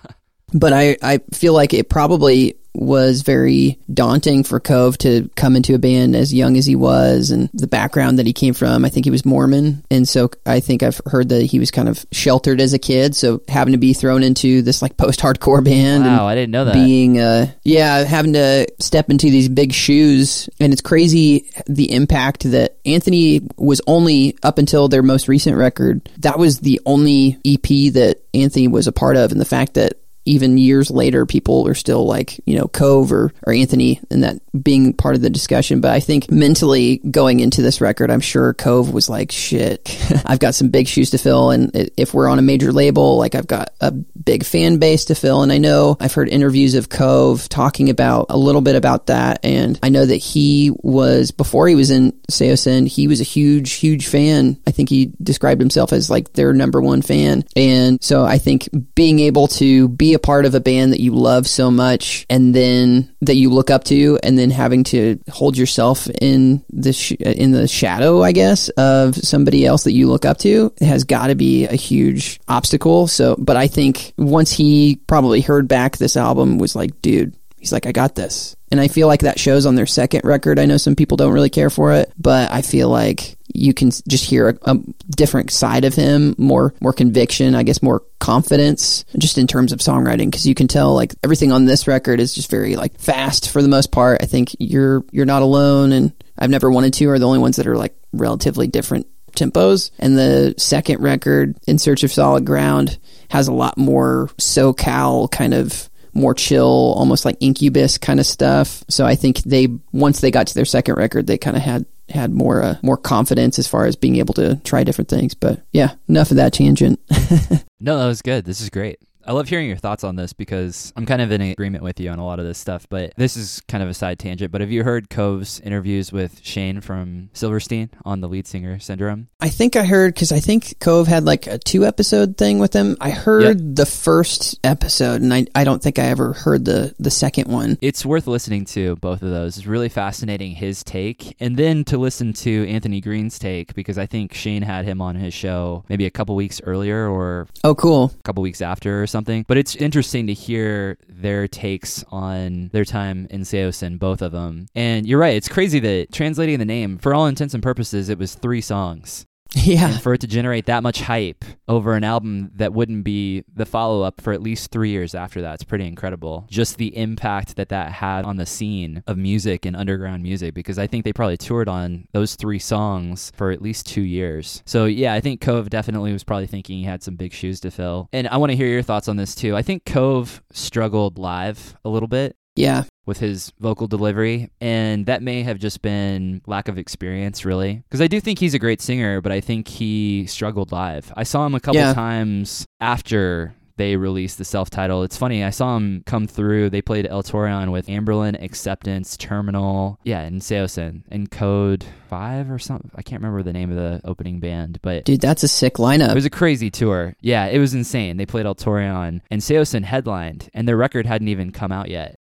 B: but I, I feel like it probably was very daunting for Cove to come into a band as young as he was and the background that he came from. I think he was Mormon. And so I think I've heard that he was kind of sheltered as a kid. So having to be thrown into this like post hardcore band and
A: Wow, I didn't know that.
B: being uh yeah having to step into these big shoes and it's crazy the impact that anthony was only up until their most recent record that was the only ep that anthony was a part of and the fact that even years later people are still like you know cove or, or anthony and that being part of the discussion. But i think mentally going into this record i'm sure cove was like shit i've got some big shoes to fill. And if we're on a major label like i've got a big fan base to fill. And i know i've heard interviews of cove talking about a little bit about that. And i know that he was before he was in Saosin he was a huge huge fan. I think he described himself as like their number one fan. And so i think being able to be a part of a band that you love so much and then that you look up to and then having to hold yourself in the sh- in the shadow i guess of somebody else that you look up to has got to be a huge obstacle. So but i think once he probably heard back this album was like dude he's like i got this and i feel like that shows on their second record. I know some people don't really care for it but i feel like you can just hear a, a different side of him more more conviction i guess more confidence just in terms of songwriting. Because you can tell like everything on this record is just very like fast for the most part. I think you're you're not alone and i've never wanted to are the only ones that are like relatively different tempos. And the second record in search of solid ground has a lot more socal kind of more chill almost like incubus kind of stuff so i think they once they got to their second record they kind of had had more uh, more confidence as far as being able to try different things but yeah enough of that tangent
A: No, that was good. This is great. I love hearing your thoughts on this because I'm kind of in agreement with you on a lot of this stuff, but this is kind of a side tangent. But have you heard Cove's interviews with Shane from Silverstein on the lead singer syndrome?
B: I think I heard because I think Cove had like a two episode thing with him. I heard the first episode, and I, I don't think I ever heard the the second one.
A: It's worth listening to both of those. It's really fascinating his take, and then to listen to Anthony Green's take because I think Shane had him on his show maybe a couple weeks earlier or
B: Oh, cool.
A: a couple weeks after or something. But it's interesting to hear their takes on their time in Saosin, both of them. And you're right, it's crazy that translating the name, for all intents and purposes, it was three songs.
B: Yeah,
A: And for it to generate that much hype over an album that wouldn't be the follow up for at least three years after that, it's pretty incredible. Just the impact that that had on the scene of music and underground music, because I think they probably toured on those three songs for at least two years. So, yeah, I think Cove definitely was probably thinking he had some big shoes to fill. And I want to hear your thoughts on this too. I think Cove struggled live a little bit
B: yeah,
A: with his vocal delivery, and that may have just been lack of experience, really. Because I do think he's a great singer, but I think he struggled live. I saw him a couple
B: Yeah.
A: times after they released the self-title. It's funny, I saw him come through. They played El Torreon with Anberlin, Acceptance, Terminal, yeah, and Saosin, and Code 5 or something. I can't remember the name of the opening band, but
B: dude, that's a sick lineup.
A: it was a crazy tour. Yeah, it was insane. They played El Torreon, and Saosin headlined, and their record hadn't even come out yet.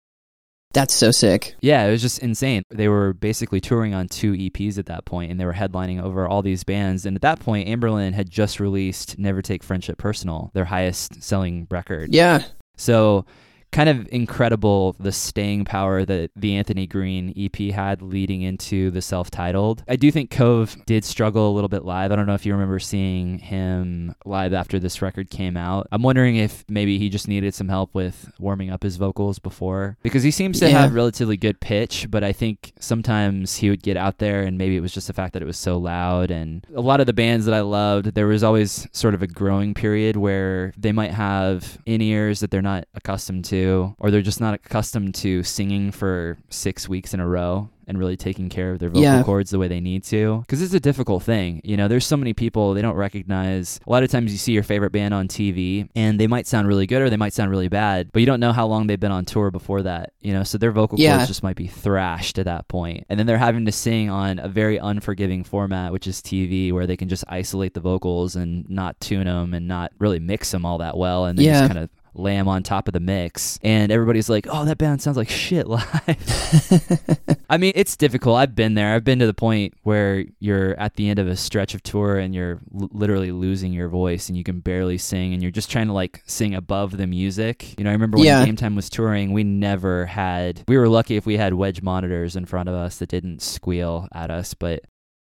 B: That's so sick.
A: Yeah, it was just insane. They were basically touring on two EPs at that point, and they were headlining over all these bands. And at that point, Anberlin had just released Never Take Friendship Personal, their highest selling record.
B: Yeah,
A: So, kind of incredible the staying power that the Anthony Green EP had leading into the self titled. I do think Cove did struggle a little bit live. I don't know if you remember seeing him live after this record came out. I'm wondering if maybe he just needed some help with warming up his vocals before because he seems to
B: Yeah.
A: have relatively good pitch, but I think sometimes he would get out there and maybe it was just the fact that it was so loud. And a lot of the bands that I loved, there was always sort of a growing period where they might have in ears that they're not accustomed to or they're just not accustomed to singing for six weeks in a row and really taking care of their vocal
B: Yeah.
A: cords the way they need to. Because it's a difficult thing. You know, there's so many people they don't recognize. A lot of times you see your favorite band on TV and they might sound really good or they might sound really bad, but you don't know how long they've been on tour before that. You know, so their vocal
B: Yeah.
A: cords just might be thrashed at that point. And then they're having to sing on a very unforgiving format, which is TV, where they can just isolate the vocals and not tune them and not really mix them all that well. And then
B: Yeah.
A: just kind of 'em on top of the mix. And everybody's like, oh, that band sounds like shit live. I mean, it's difficult. I've been there. I've been to the point where you're at the end of a stretch of tour and you're l- literally losing your voice and you can barely sing and you're just trying to like sing above the music. You know, I remember when
B: Yeah.
A: Game Time was touring, we never had, we were lucky if we had wedge monitors in front of us that didn't squeal at us. But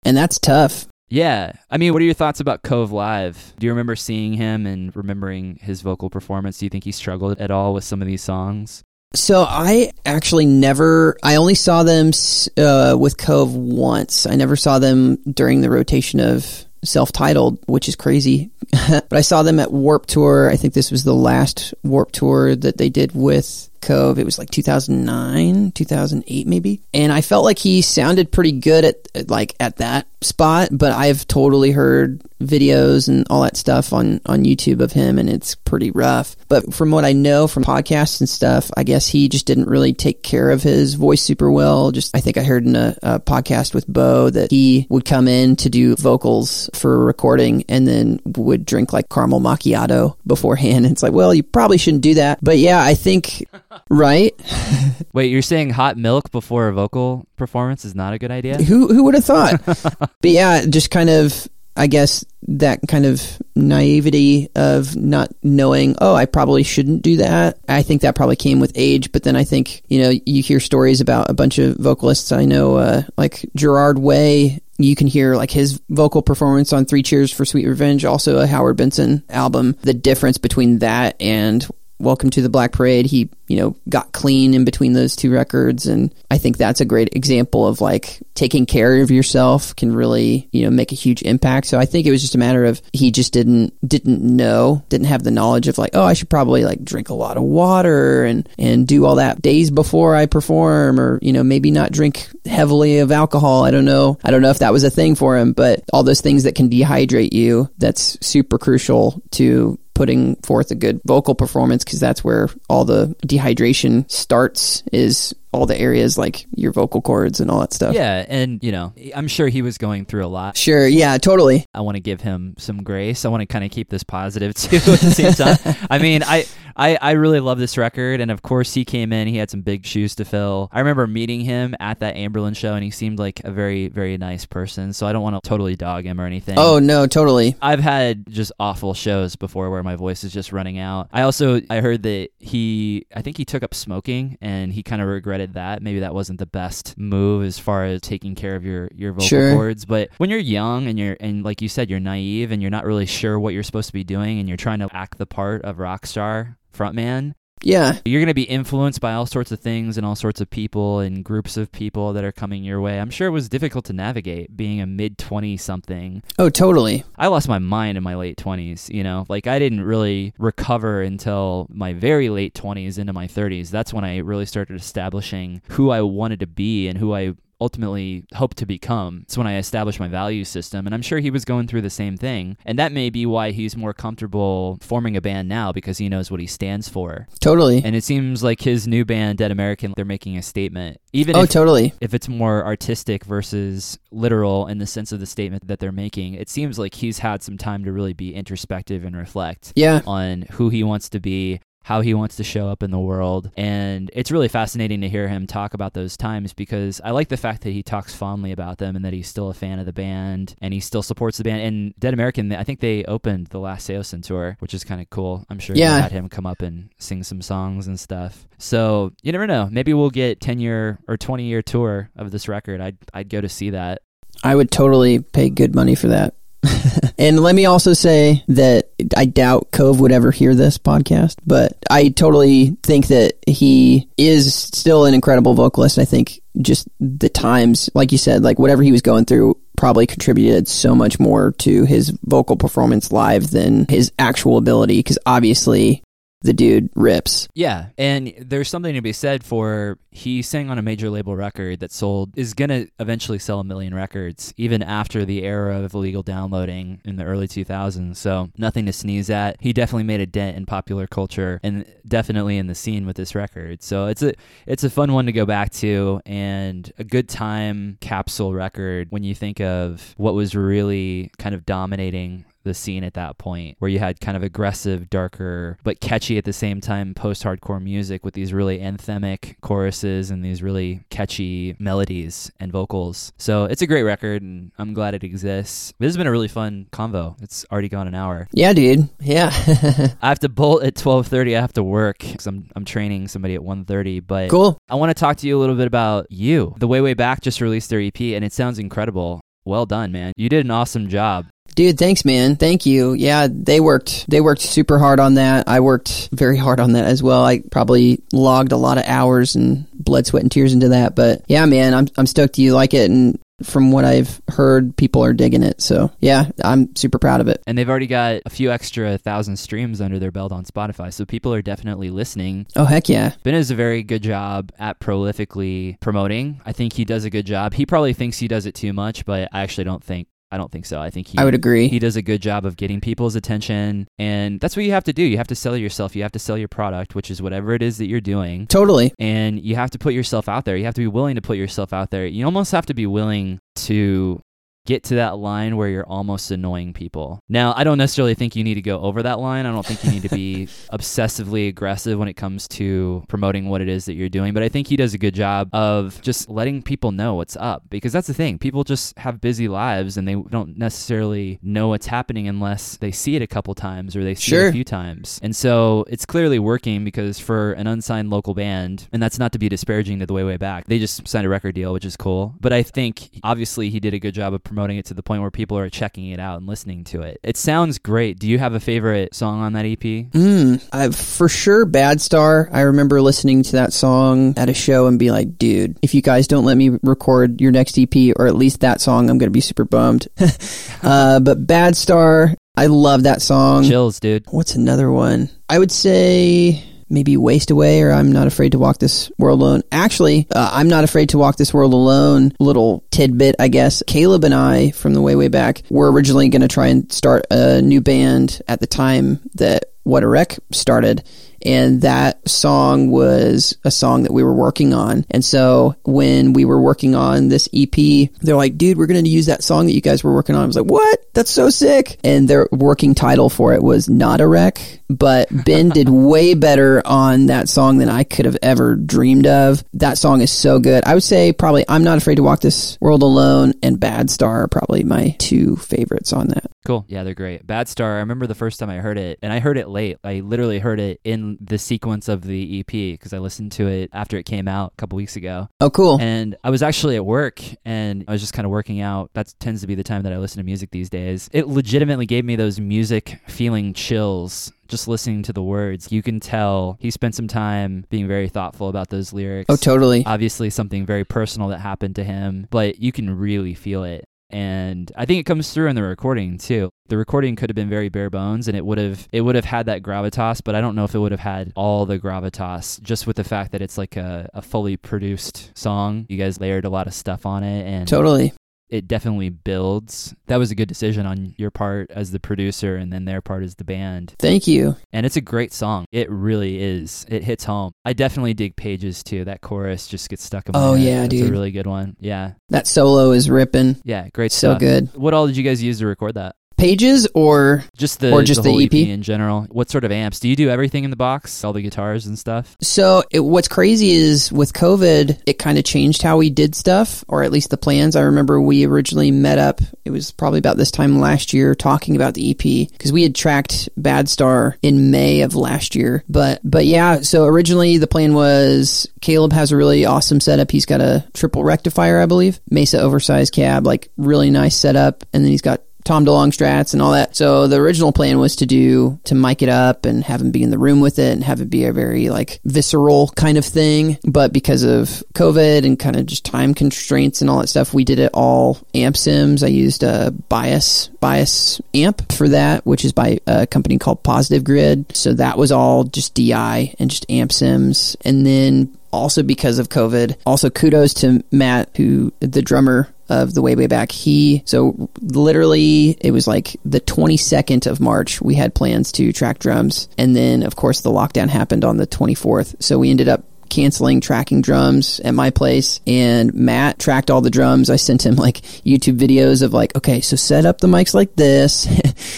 B: And that's tough.
A: Yeah, I mean, what are your thoughts about Cove Live? Do you remember seeing him and remembering his vocal performance? Do you think he struggled at all with some of these songs?
B: So I actually never. I only saw them uh, with Cove once. I never saw them during the rotation of self-titled, which is crazy. but I saw them at Warp Tour. I think this was the last Warp Tour that they did with Cove. It was like 2009, 2008 maybe. And I felt like he sounded pretty good at, like at that spot, but I've totally heard videos and all that stuff on on YouTube of him and it's pretty rough. But from what I know from podcasts and stuff, I guess he just didn't really take care of his voice super well. Just I think I heard in a, a podcast with Beau that he would come in to do vocals for recording and then would drink like caramel macchiato beforehand. And It's like, well, you probably shouldn't do that. But yeah, I think right.
A: Wait, you're saying hot milk before a vocal performance is not a good idea?
B: Who who would have thought? but yeah, just kind of I guess that kind of naivety of not knowing, oh, I probably shouldn't do that. I think that probably came with age, but then I think, you know, you hear stories about a bunch of vocalists I know, uh, like Gerard Way. You can hear like his vocal performance on Three Cheers for Sweet Revenge, also a Howard Benson album. The difference between that and Welcome to the Black Parade. He, you know, got clean in between those two records. And I think that's a great example of like taking care of yourself can really, you know, make a huge impact. So I think it was just a matter of he just didn't, didn't know, didn't have the knowledge of like, oh, I should probably like drink a lot of water and, and do all that days before I perform or, you know, maybe not drink heavily of alcohol. I don't know. I don't know if that was a thing for him, but all those things that can dehydrate you, that's super crucial to putting forth a good vocal performance because that's where all the dehydration starts is all the areas like your vocal cords and all that stuff.
A: Yeah, and you know, I'm sure he was going through a lot.
B: Sure, yeah, totally.
A: I want to give him some grace. I want to kind of keep this positive too at the same time. I mean, I, I I really love this record, and of course he came in. He had some big shoes to fill. I remember meeting him at that Anberlin show, and he seemed like a very very nice person. So I don't want to totally dog him or anything.
B: Oh no, totally.
A: I've had just awful shows before where my voice is just running out. I also I heard that he I think he took up smoking and he kind of regretted that. Maybe that wasn't the best move as far as taking care of your your vocal
B: Sure.
A: cords. But when you're young and you're and like you said you're naive and you're not really sure what you're supposed to be doing and you're trying to act the part of rock star frontman,
B: Yeah,
A: you're going to be influenced by all sorts of things and all sorts of people and groups of people that are coming your way. I'm sure it was difficult to navigate being a mid 20 something
B: oh totally.
A: I lost my mind in my late 20s, you know? Like I didn't really recover until my very late 20s into my 30s. That's when I really started establishing who I wanted to be and who I ultimately hope to become. It's when I established my value system and I'm sure he was going through the same thing. And that may be why he's more comfortable forming a band now because he knows what he stands for.
B: Totally.
A: And it seems like his new band Dead American they're making a statement. Even
B: Oh
A: if
B: totally.
A: if it's more artistic versus literal in the sense of the statement that they're making, it seems like he's had some time to really be introspective and reflect
B: Yeah.
A: on who he wants to be, how he wants to show up in the world. And it's really fascinating to hear him talk about those times because I like the fact that he talks fondly about them and that he's still a fan of the band and he still supports the band. And Dead American, I think they opened the last Saosin tour, which is kind of cool. I'm sure
B: Yeah.
A: they had him come up and sing some songs and stuff. So you never know. Maybe we'll get 10 year or 20 year tour of this record. I'd, I'd go to see that.
B: I would totally pay good money for that. and let me also say that I doubt Cove would ever hear this podcast, but I totally think that he is still an incredible vocalist. I think just the times, like you said, like whatever he was going through probably contributed so much more to his vocal performance live than his actual ability because obviously the dude rips.
A: Yeah, and there's something to be said for he sang on a major label record that sold is gonna eventually sell a million records, even after the era of illegal downloading in the early 2000s. So nothing to sneeze at. He definitely made a dent in popular culture and definitely in the scene with this record. So it's a it's a fun one to go back to and a good time capsule record when you think of what was really kind of dominating the scene at that point where you had kind of aggressive, darker, but catchy at the same time post hardcore music with these really anthemic choruses and these really catchy melodies and vocals. So it's a great record and I'm glad it exists. This has been a really fun convo. It's already gone an hour.
B: Yeah, dude. Yeah.
A: I have to bolt at 12:30. I have to work cuz I'm I'm training somebody at 1:30, but
B: cool.
A: I want to talk to you a little bit about you. The Way Way Back just released their EP and it sounds incredible. Well done, man. You did an awesome job.
B: Dude, thanks, man. Thank you. Yeah, they worked. They worked super hard on that. I worked very hard on that as well. I probably logged a lot of hours and blood, sweat, and tears into that. But yeah, man, I'm I'm stoked you like it, and from what I've heard, people are digging it. So yeah, I'm super proud of it.
A: And they've already got a few extra thousand streams under their belt on Spotify, so people are definitely listening.
B: Oh heck yeah!
A: Ben does a very good job at prolifically promoting. I think he does a good job. He probably thinks he does it too much, but I actually don't think I don't think so. I think he
B: I would agree.
A: he does a good job of getting people's attention and that's what you have to do. You have to sell yourself. You have to sell your product, which is whatever it is that you're doing.
B: Totally.
A: And you have to put yourself out there. You have to be willing to put yourself out there. You almost have to be willing to get to that line where you're almost annoying people. Now, I don't necessarily think you need to go over that line. I don't think you need to be obsessively aggressive when it comes to promoting what it is that you're doing, but I think he does a good job of just letting people know what's up because that's the thing. People just have busy lives and they don't necessarily know what's happening unless they see it a couple times or they see it a few times. And so it's clearly working because for an unsigned local band, and that's not to be disparaging to the way way back, they just signed a record deal, which is cool. But I think obviously he did a good job of promoting it to the point where people are checking it out and listening to it. It sounds great. Do you have a favorite song on that EP?
B: Mm, I, for sure, Bad Star. I remember listening to that song at a show and be like, dude, if you guys don't let me record your next EP or at least that song, I'm going to be super bummed. uh, but Bad Star, I love that song.
A: Chills, dude.
B: What's another one? I would say maybe Waste Away or I'm Not Afraid to Walk This World Alone. Actually, uh, I'm Not Afraid to Walk This World Alone, little tidbit, I guess. Caleb and I, from the way, way back, were originally going to try and start a new band at the time that What a Wreck started. And that song was a song that we were working on. And so when we were working on this EP, they're like, dude, we're going to use that song that you guys were working on. I was like, what? That's so sick. And their working title for it was Not a Wreck. But Ben did way better on that song than I could have ever dreamed of. That song is so good. I would say probably I'm Not Afraid to Walk This World Alone and Bad Star are probably my two favorites on that.
A: Cool. Yeah, they're great. Bad Star, I remember the first time I heard it, and I heard it late. I literally heard it in the sequence of the EP because I listened to it after it came out a couple weeks ago.
B: Oh, cool.
A: And I was actually at work and I was just kind of working out. That tends to be the time that I listen to music these days. It legitimately gave me those music feeling chills just listening to the words. You can tell he spent some time being very thoughtful about those lyrics.
B: Oh, totally.
A: Obviously, something very personal that happened to him, but you can really feel it. And I think it comes through in the recording too. The recording could have been very bare bones and it would have it would have had that gravitas, but I don't know if it would have had all the gravitas just with the fact that it's like a, a fully produced song. You guys layered a lot of stuff on it and
B: Totally.
A: It definitely builds. That was a good decision on your part as the producer and then their part as the band.
B: Thank you.
A: And it's a great song. It really is. It hits home. I definitely dig Pages too. That chorus just gets stuck in my
B: Oh,
A: head.
B: yeah,
A: That's a
B: dude.
A: really good one. Yeah.
B: That solo is ripping.
A: Yeah, great
B: So
A: stuff.
B: good.
A: What all did you guys use to record that?
B: Pages or
A: Just the
B: Or just
A: the,
B: the
A: EP?
B: EP?
A: in general. What sort of amps? Do you do everything in the box? All the guitars and stuff?
B: So it, what's crazy is with COVID, it kind of changed how we did stuff, or at least the plans. I remember we originally met up. It was probably about this time last year, talking about the EP because we had tracked Bad Star in May of last year. But but yeah, so originally the plan was Caleb has a really awesome setup. He's got a triple rectifier, I believe, Mesa oversized cab, like really nice setup, and then he's got Tom DeLonge strats and all that. So the original plan was to do to mic it up and have him be in the room with it and have it be a very like visceral kind of thing. But because of COVID and kind of just time constraints and all that stuff, we did it all amp sims. I used a bias bias amp for that, which is by a company called Positive Grid. So that was all just DI and just amp sims. And then also because of COVID. Also, kudos to Matt, who the drummer of the way way back. He so literally it was like the 22nd of March. We had plans to track drums, and then of course the lockdown happened on the 24th. So we ended up canceling tracking drums at my place and Matt tracked all the drums. I sent him like YouTube videos of like, okay, so set up the mics like this.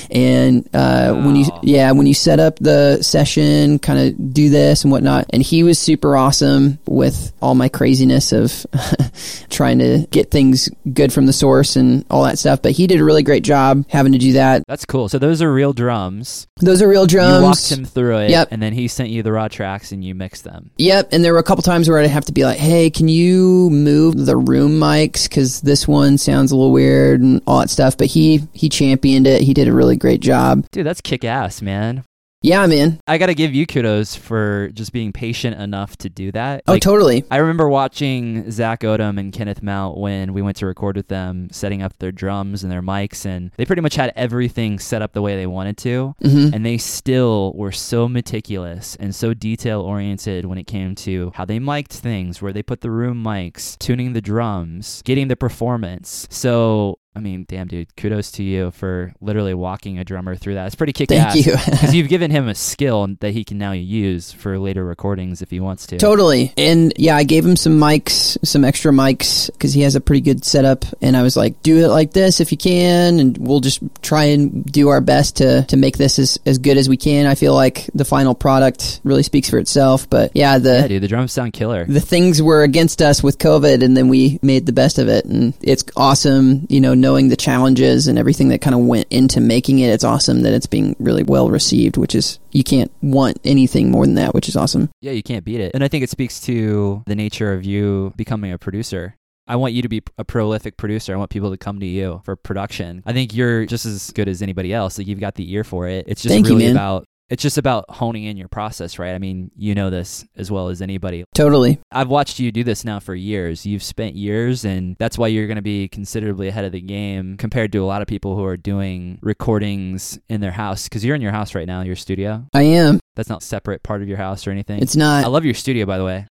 B: and, uh, wow. when you, yeah, when you set up the session, kind of do this and whatnot. And he was super awesome with all my craziness of trying to get things good from the source and all that stuff. But he did a really great job having to do that.
A: That's cool. So those are real drums.
B: Those are real drums.
A: You walked him through it.
B: Yep.
A: And then he sent you the raw tracks and you mixed them.
B: Yep. And there were a couple times where I'd have to be like, hey, can you move the room mics? Cause this one sounds a little weird and all that stuff. But he, he championed it. He did a really great job.
A: Dude, that's kick ass, man.
B: Yeah, man.
A: I got to give you kudos for just being patient enough to do that.
B: Oh, like, totally.
A: I remember watching Zach Odom and Kenneth Mount when we went to record with them, setting up their drums and their mics, and they pretty much had everything set up the way they wanted to.
B: Mm-hmm.
A: And they still were so meticulous and so detail oriented when it came to how they mic'd things, where they put the room mics, tuning the drums, getting the performance. So I mean, damn, dude, kudos to you for literally walking a drummer through that. It's pretty kick ass.
B: Thank you.
A: Because you've given him a skill that he can now use for later recordings if he wants to.
B: Totally. And yeah, I gave him some mics, some extra mics, because he has a pretty good setup. And I was like, do it like this if you can. And we'll just try and do our best to, to make this as, as good as we can. I feel like the final product really speaks for itself. But yeah, the,
A: yeah, dude, the drums sound killer.
B: The things were against us with COVID, and then we made the best of it. And it's awesome, you know, knowing the challenges and everything that kind of went into making it, it's awesome that it's being really well received, which is, you can't want anything more than that, which is awesome.
A: Yeah, you can't beat it. And I think it speaks to the nature of you becoming a producer. I want you to be a prolific producer. I want people to come to you for production. I think you're just as good as anybody else. Like you've got the ear for it. It's just
B: Thank
A: really
B: you,
A: about it's just about honing in your process, right? I mean, you know this as well as anybody.
B: Totally.
A: I've watched you do this now for years. You've spent years, and that's why you're going to be considerably ahead of the game compared to a lot of people who are doing recordings in their house. Because you're in your house right now, your studio.
B: I am.
A: That's not separate part of your house or anything.
B: It's not.
A: I love your studio, by the way.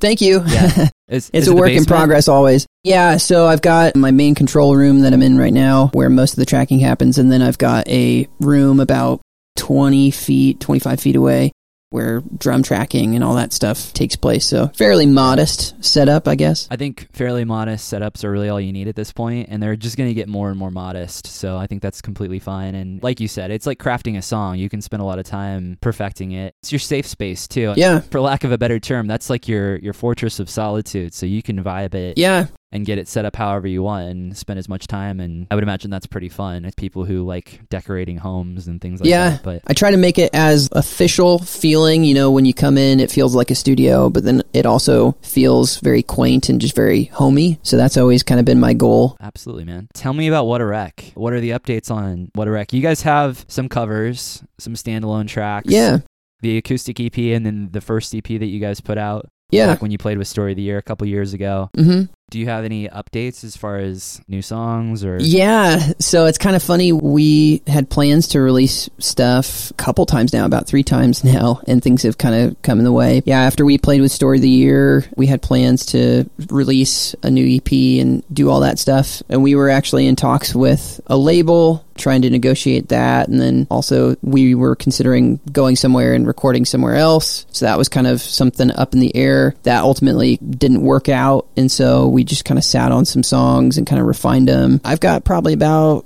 B: Thank you.
A: Yeah. Is,
B: it's
A: is
B: a
A: it
B: work in progress always. Yeah, so I've got my main control room that I'm in right now where most of the tracking happens, and then I've got a room about 20 feet, 25 feet away where drum tracking and all that stuff takes place. So fairly modest setup, I guess.
A: I think fairly modest setups are really all you need at this point, and they're just going to get more and more modest. So I think that's completely fine. And like you said, it's like crafting a song. You can spend a lot of time perfecting it. It's your safe space too.
B: Yeah.
A: For lack of a better term, that's like your your fortress of solitude. So you can vibe it.
B: Yeah,
A: and get it set up however you want and spend as much time and I would imagine that's pretty fun. It's people who like decorating homes and things like
B: yeah,
A: that. But
B: I try to make it as official feeling, you know, when you come in it feels like a studio, but then it also feels very quaint and just very homey. So that's always kind of been my goal.
A: Absolutely, man. Tell me about What a Wreck. What are the updates on What a Wreck? You guys have some covers, some standalone tracks.
B: Yeah.
A: The acoustic EP and then the first EP that you guys put out.
B: Yeah.
A: Like when you played with Story of the Year a couple years ago.
B: Mm Mhm.
A: Do you have any updates as far as new songs or
B: Yeah, so it's kind of funny. We had plans to release stuff a couple times now, about three times now, and things have kind of come in the way. Yeah, after we played with Story of the Year, we had plans to release a new EP and do all that stuff. And we were actually in talks with a label trying to negotiate that and then also we were considering going somewhere and recording somewhere else so that was kind of something up in the air that ultimately didn't work out and so we just kind of sat on some songs and kind of refined them i've got probably about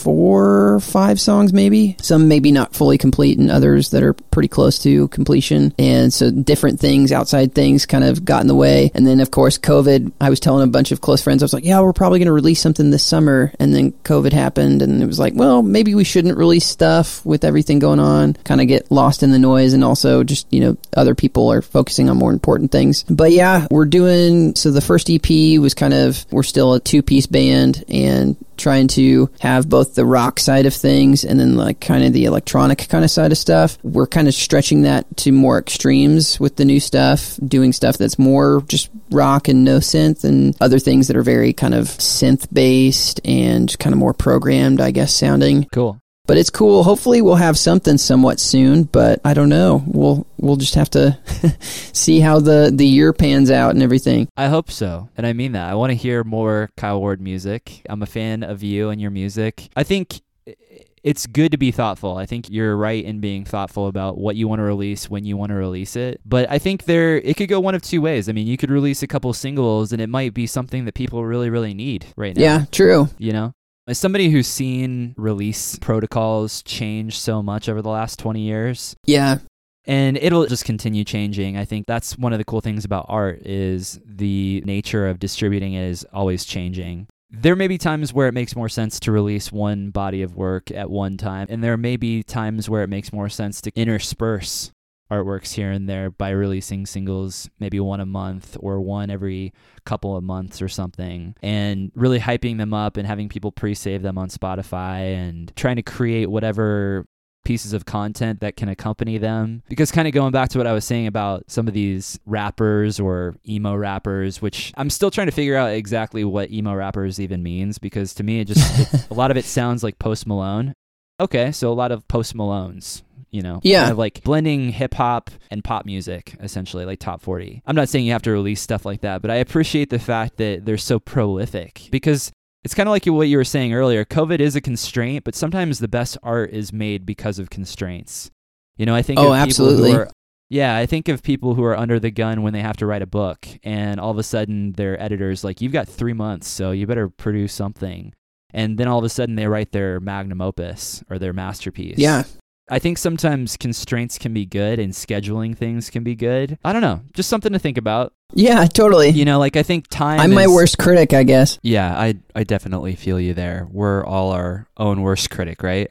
B: four five songs maybe? Some maybe not fully complete and others that are pretty close to completion. And so different things outside things kind of got in the way. And then of course covid i was telling a bunch of close friends i was like yeah we're probably going to release something this summer. And then covid happened and it was like well maybe we shouldn't release stuff with everything going on. Kind of get lost in the noise and also just you know other people are focusing on more important things. But yeah we're doing so the first ep was kind of we're still a two piece band and trying to have both the rock side of things and then like kind of the electronic kind of side of stuff. We're kind of stretching that to more extremes with the new stuff, doing stuff that's more just rock and no synth and other things that are very kind of synth based and kind of more programmed, I guess, sounding.
A: Cool.
B: But it's cool. Hopefully we'll have something somewhat soon, but I don't know. We'll we'll just have to see how the the year pans out and everything.
A: I hope so. And I mean that. I want to hear more Kyle Ward music. I'm a fan of you and your music. I think it's good to be thoughtful. I think you're right in being thoughtful about what you want to release when you want to release it. But I think there it could go one of two ways. I mean, you could release a couple singles and it might be something that people really really need right now.
B: Yeah, true.
A: You know? As somebody who's seen release protocols change so much over the last 20 years,
B: Yeah.
A: and it'll just continue changing. I think that's one of the cool things about art is the nature of distributing it is always changing. There may be times where it makes more sense to release one body of work at one time, and there may be times where it makes more sense to intersperse artworks here and there by releasing singles maybe one a month or one every couple of months or something and really hyping them up and having people pre-save them on Spotify and trying to create whatever pieces of content that can accompany them. Because kind of going back to what I was saying about some of these rappers or emo rappers which I'm still trying to figure out exactly what emo rappers even means because to me it just it, a lot of it sounds like Post Malone. Okay so a lot of Post Malones you know
B: Yeah.
A: kind of like blending hip hop and pop music essentially like top 40 i'm not saying you have to release stuff like that but i appreciate the fact that they're so prolific because it's kind of like what you were saying earlier covid is a constraint but sometimes the best art is made because of constraints you know i think
B: Oh, absolutely.
A: who are yeah, I think of people who are under the gun when they have to write a book, and all of a sudden their editor's like, "You've got three months, so you better produce something." And then all of a sudden they write their magnum opus or their masterpiece.
B: Yeah.
A: I think sometimes constraints can be good and scheduling things can be good. I don't know, just something to think about.
B: Yeah, totally.
A: You know, like I think time.
B: I'm my worst critic, I guess.
A: Yeah, I I definitely feel you there. We're all our own worst critic, right?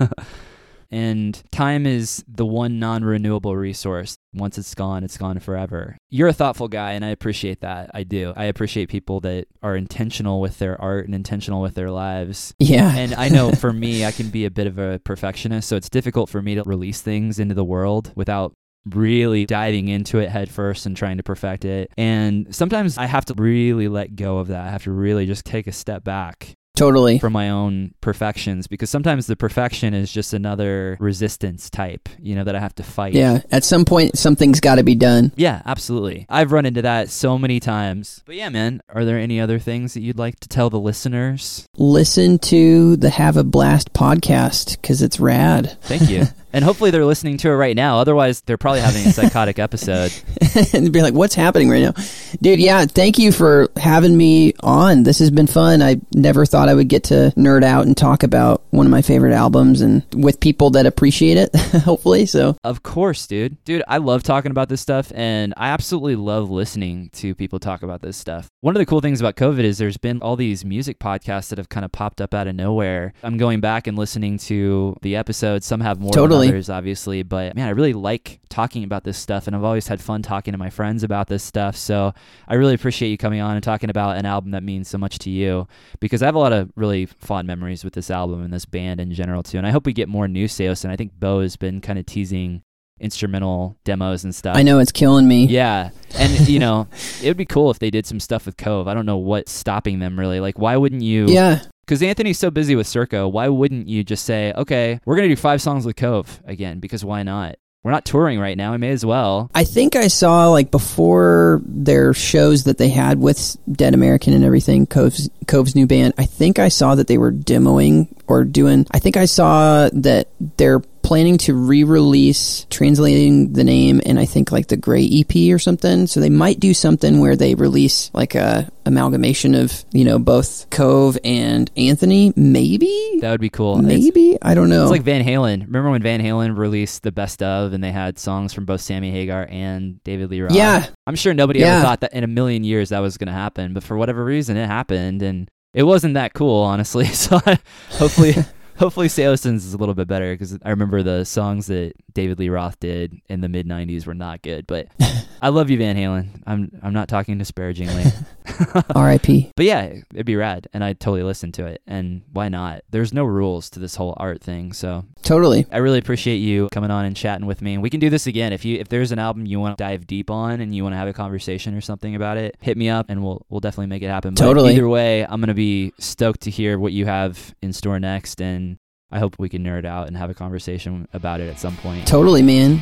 A: and time is the one non-renewable resource. Once it's gone, it's gone forever. You're a thoughtful guy and I appreciate that. I do. I appreciate people that are intentional with their art and intentional with their lives.
B: Yeah.
A: And I know for me, I can be a bit of a perfectionist, so it's difficult for me to release things into the world without really diving into it head first and trying to perfect it. And sometimes I have to really let go of that. I have to really just take a step back
B: totally.
A: from my own perfections because sometimes the perfection is just another resistance type, you know, that I have to fight.
B: Yeah. At some point, something's got to be done.
A: Yeah, absolutely. I've run into that so many times. But yeah, man, are there any other things that you'd like to tell the listeners?
B: Listen to the Have a Blast podcast because it's rad.
A: Thank you. and hopefully they're listening to it right now. Otherwise, they're probably having a psychotic episode.
B: and be like, what's happening right now? Dude, yeah, thank you for having me on. This has been fun. I never thought I would get to nerd out and talk about one of my favorite albums and with people that appreciate it, hopefully. So,
A: Of course, dude. Dude, I love talking about this stuff and I absolutely love listening to people talk about this stuff. One of the cool things about COVID is there's been all these music podcasts that have kind of popped up out of nowhere. I'm going back and listening to the episodes. Some have more
B: Totally.
A: Others, obviously, but man, I really like talking about this stuff and I've always had fun talking to my friends about this stuff. So I really appreciate you coming on and talking about an album that means so much to you because I have a lot of really fond memories with this album and this band in general too. And I hope we get more new Seos. And I think Beau has been kind of teasing instrumental demos and stuff.
B: I know it's killing me.
A: Yeah. And, you know, it would be cool if they did some stuff with Cove. I don't know what's stopping them really. Like, why wouldn't you?
B: Yeah.
A: Because Anthony's so busy with Circa, why wouldn't you just say, okay, we're going to do five songs with Cove again? Because why not? We're not touring right now. I may as well.
B: I think I saw like before their shows that they had with Dead American and everything, Cove's, Cove's new band. I think I saw that they were demoing or doing. I think I saw that they're planning to re-release translating the name and I think like the Gray EP or something. So they might do something where they release like a amalgamation of you know both Cove and Anthony. Maybe,
A: That would be cool. It's-
B: maybe I don't know.
A: It's like Van Halen. Remember when Van Halen released the best of and they had songs from both Sammy Hagar and David Lee Roth?
B: yeah,
A: I'm sure nobody
B: Yeah.
A: ever thought that in a million years that was going to happen, but for whatever reason it happened and it wasn't that cool, honestly. So I, hopefully hopefully Saosin's is a little bit better cuz I remember the songs that David Lee Roth did in the mid 90s were not good, but I love you Van Halen. I'm I'm not talking disparagingly.
B: R.I.P.
A: But yeah, it'd be rad, and I'd totally listen to it. And why not? There's no rules to this whole art thing, so
B: Totally.
A: I really appreciate you coming on and chatting with me. And we can do this again if you if there's an album you want to dive deep on and you want to have a conversation or something about it. Hit me up, and we'll we'll definitely make it happen. But
B: Totally.
A: either way, I'm gonna be stoked to hear what you have in store next, and I hope we can nerd out and have a conversation about it at some point.
B: Totally, man.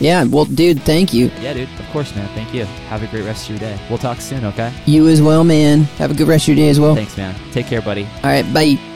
B: Yeah, well, dude, thank you.
A: Yeah, dude. Of course, man. Thank you. Have a great rest of your day. We'll talk soon, okay?
B: You as well, man. Have a good rest of your day as well.
A: Thanks, man. Take care, buddy.
B: All right, bye.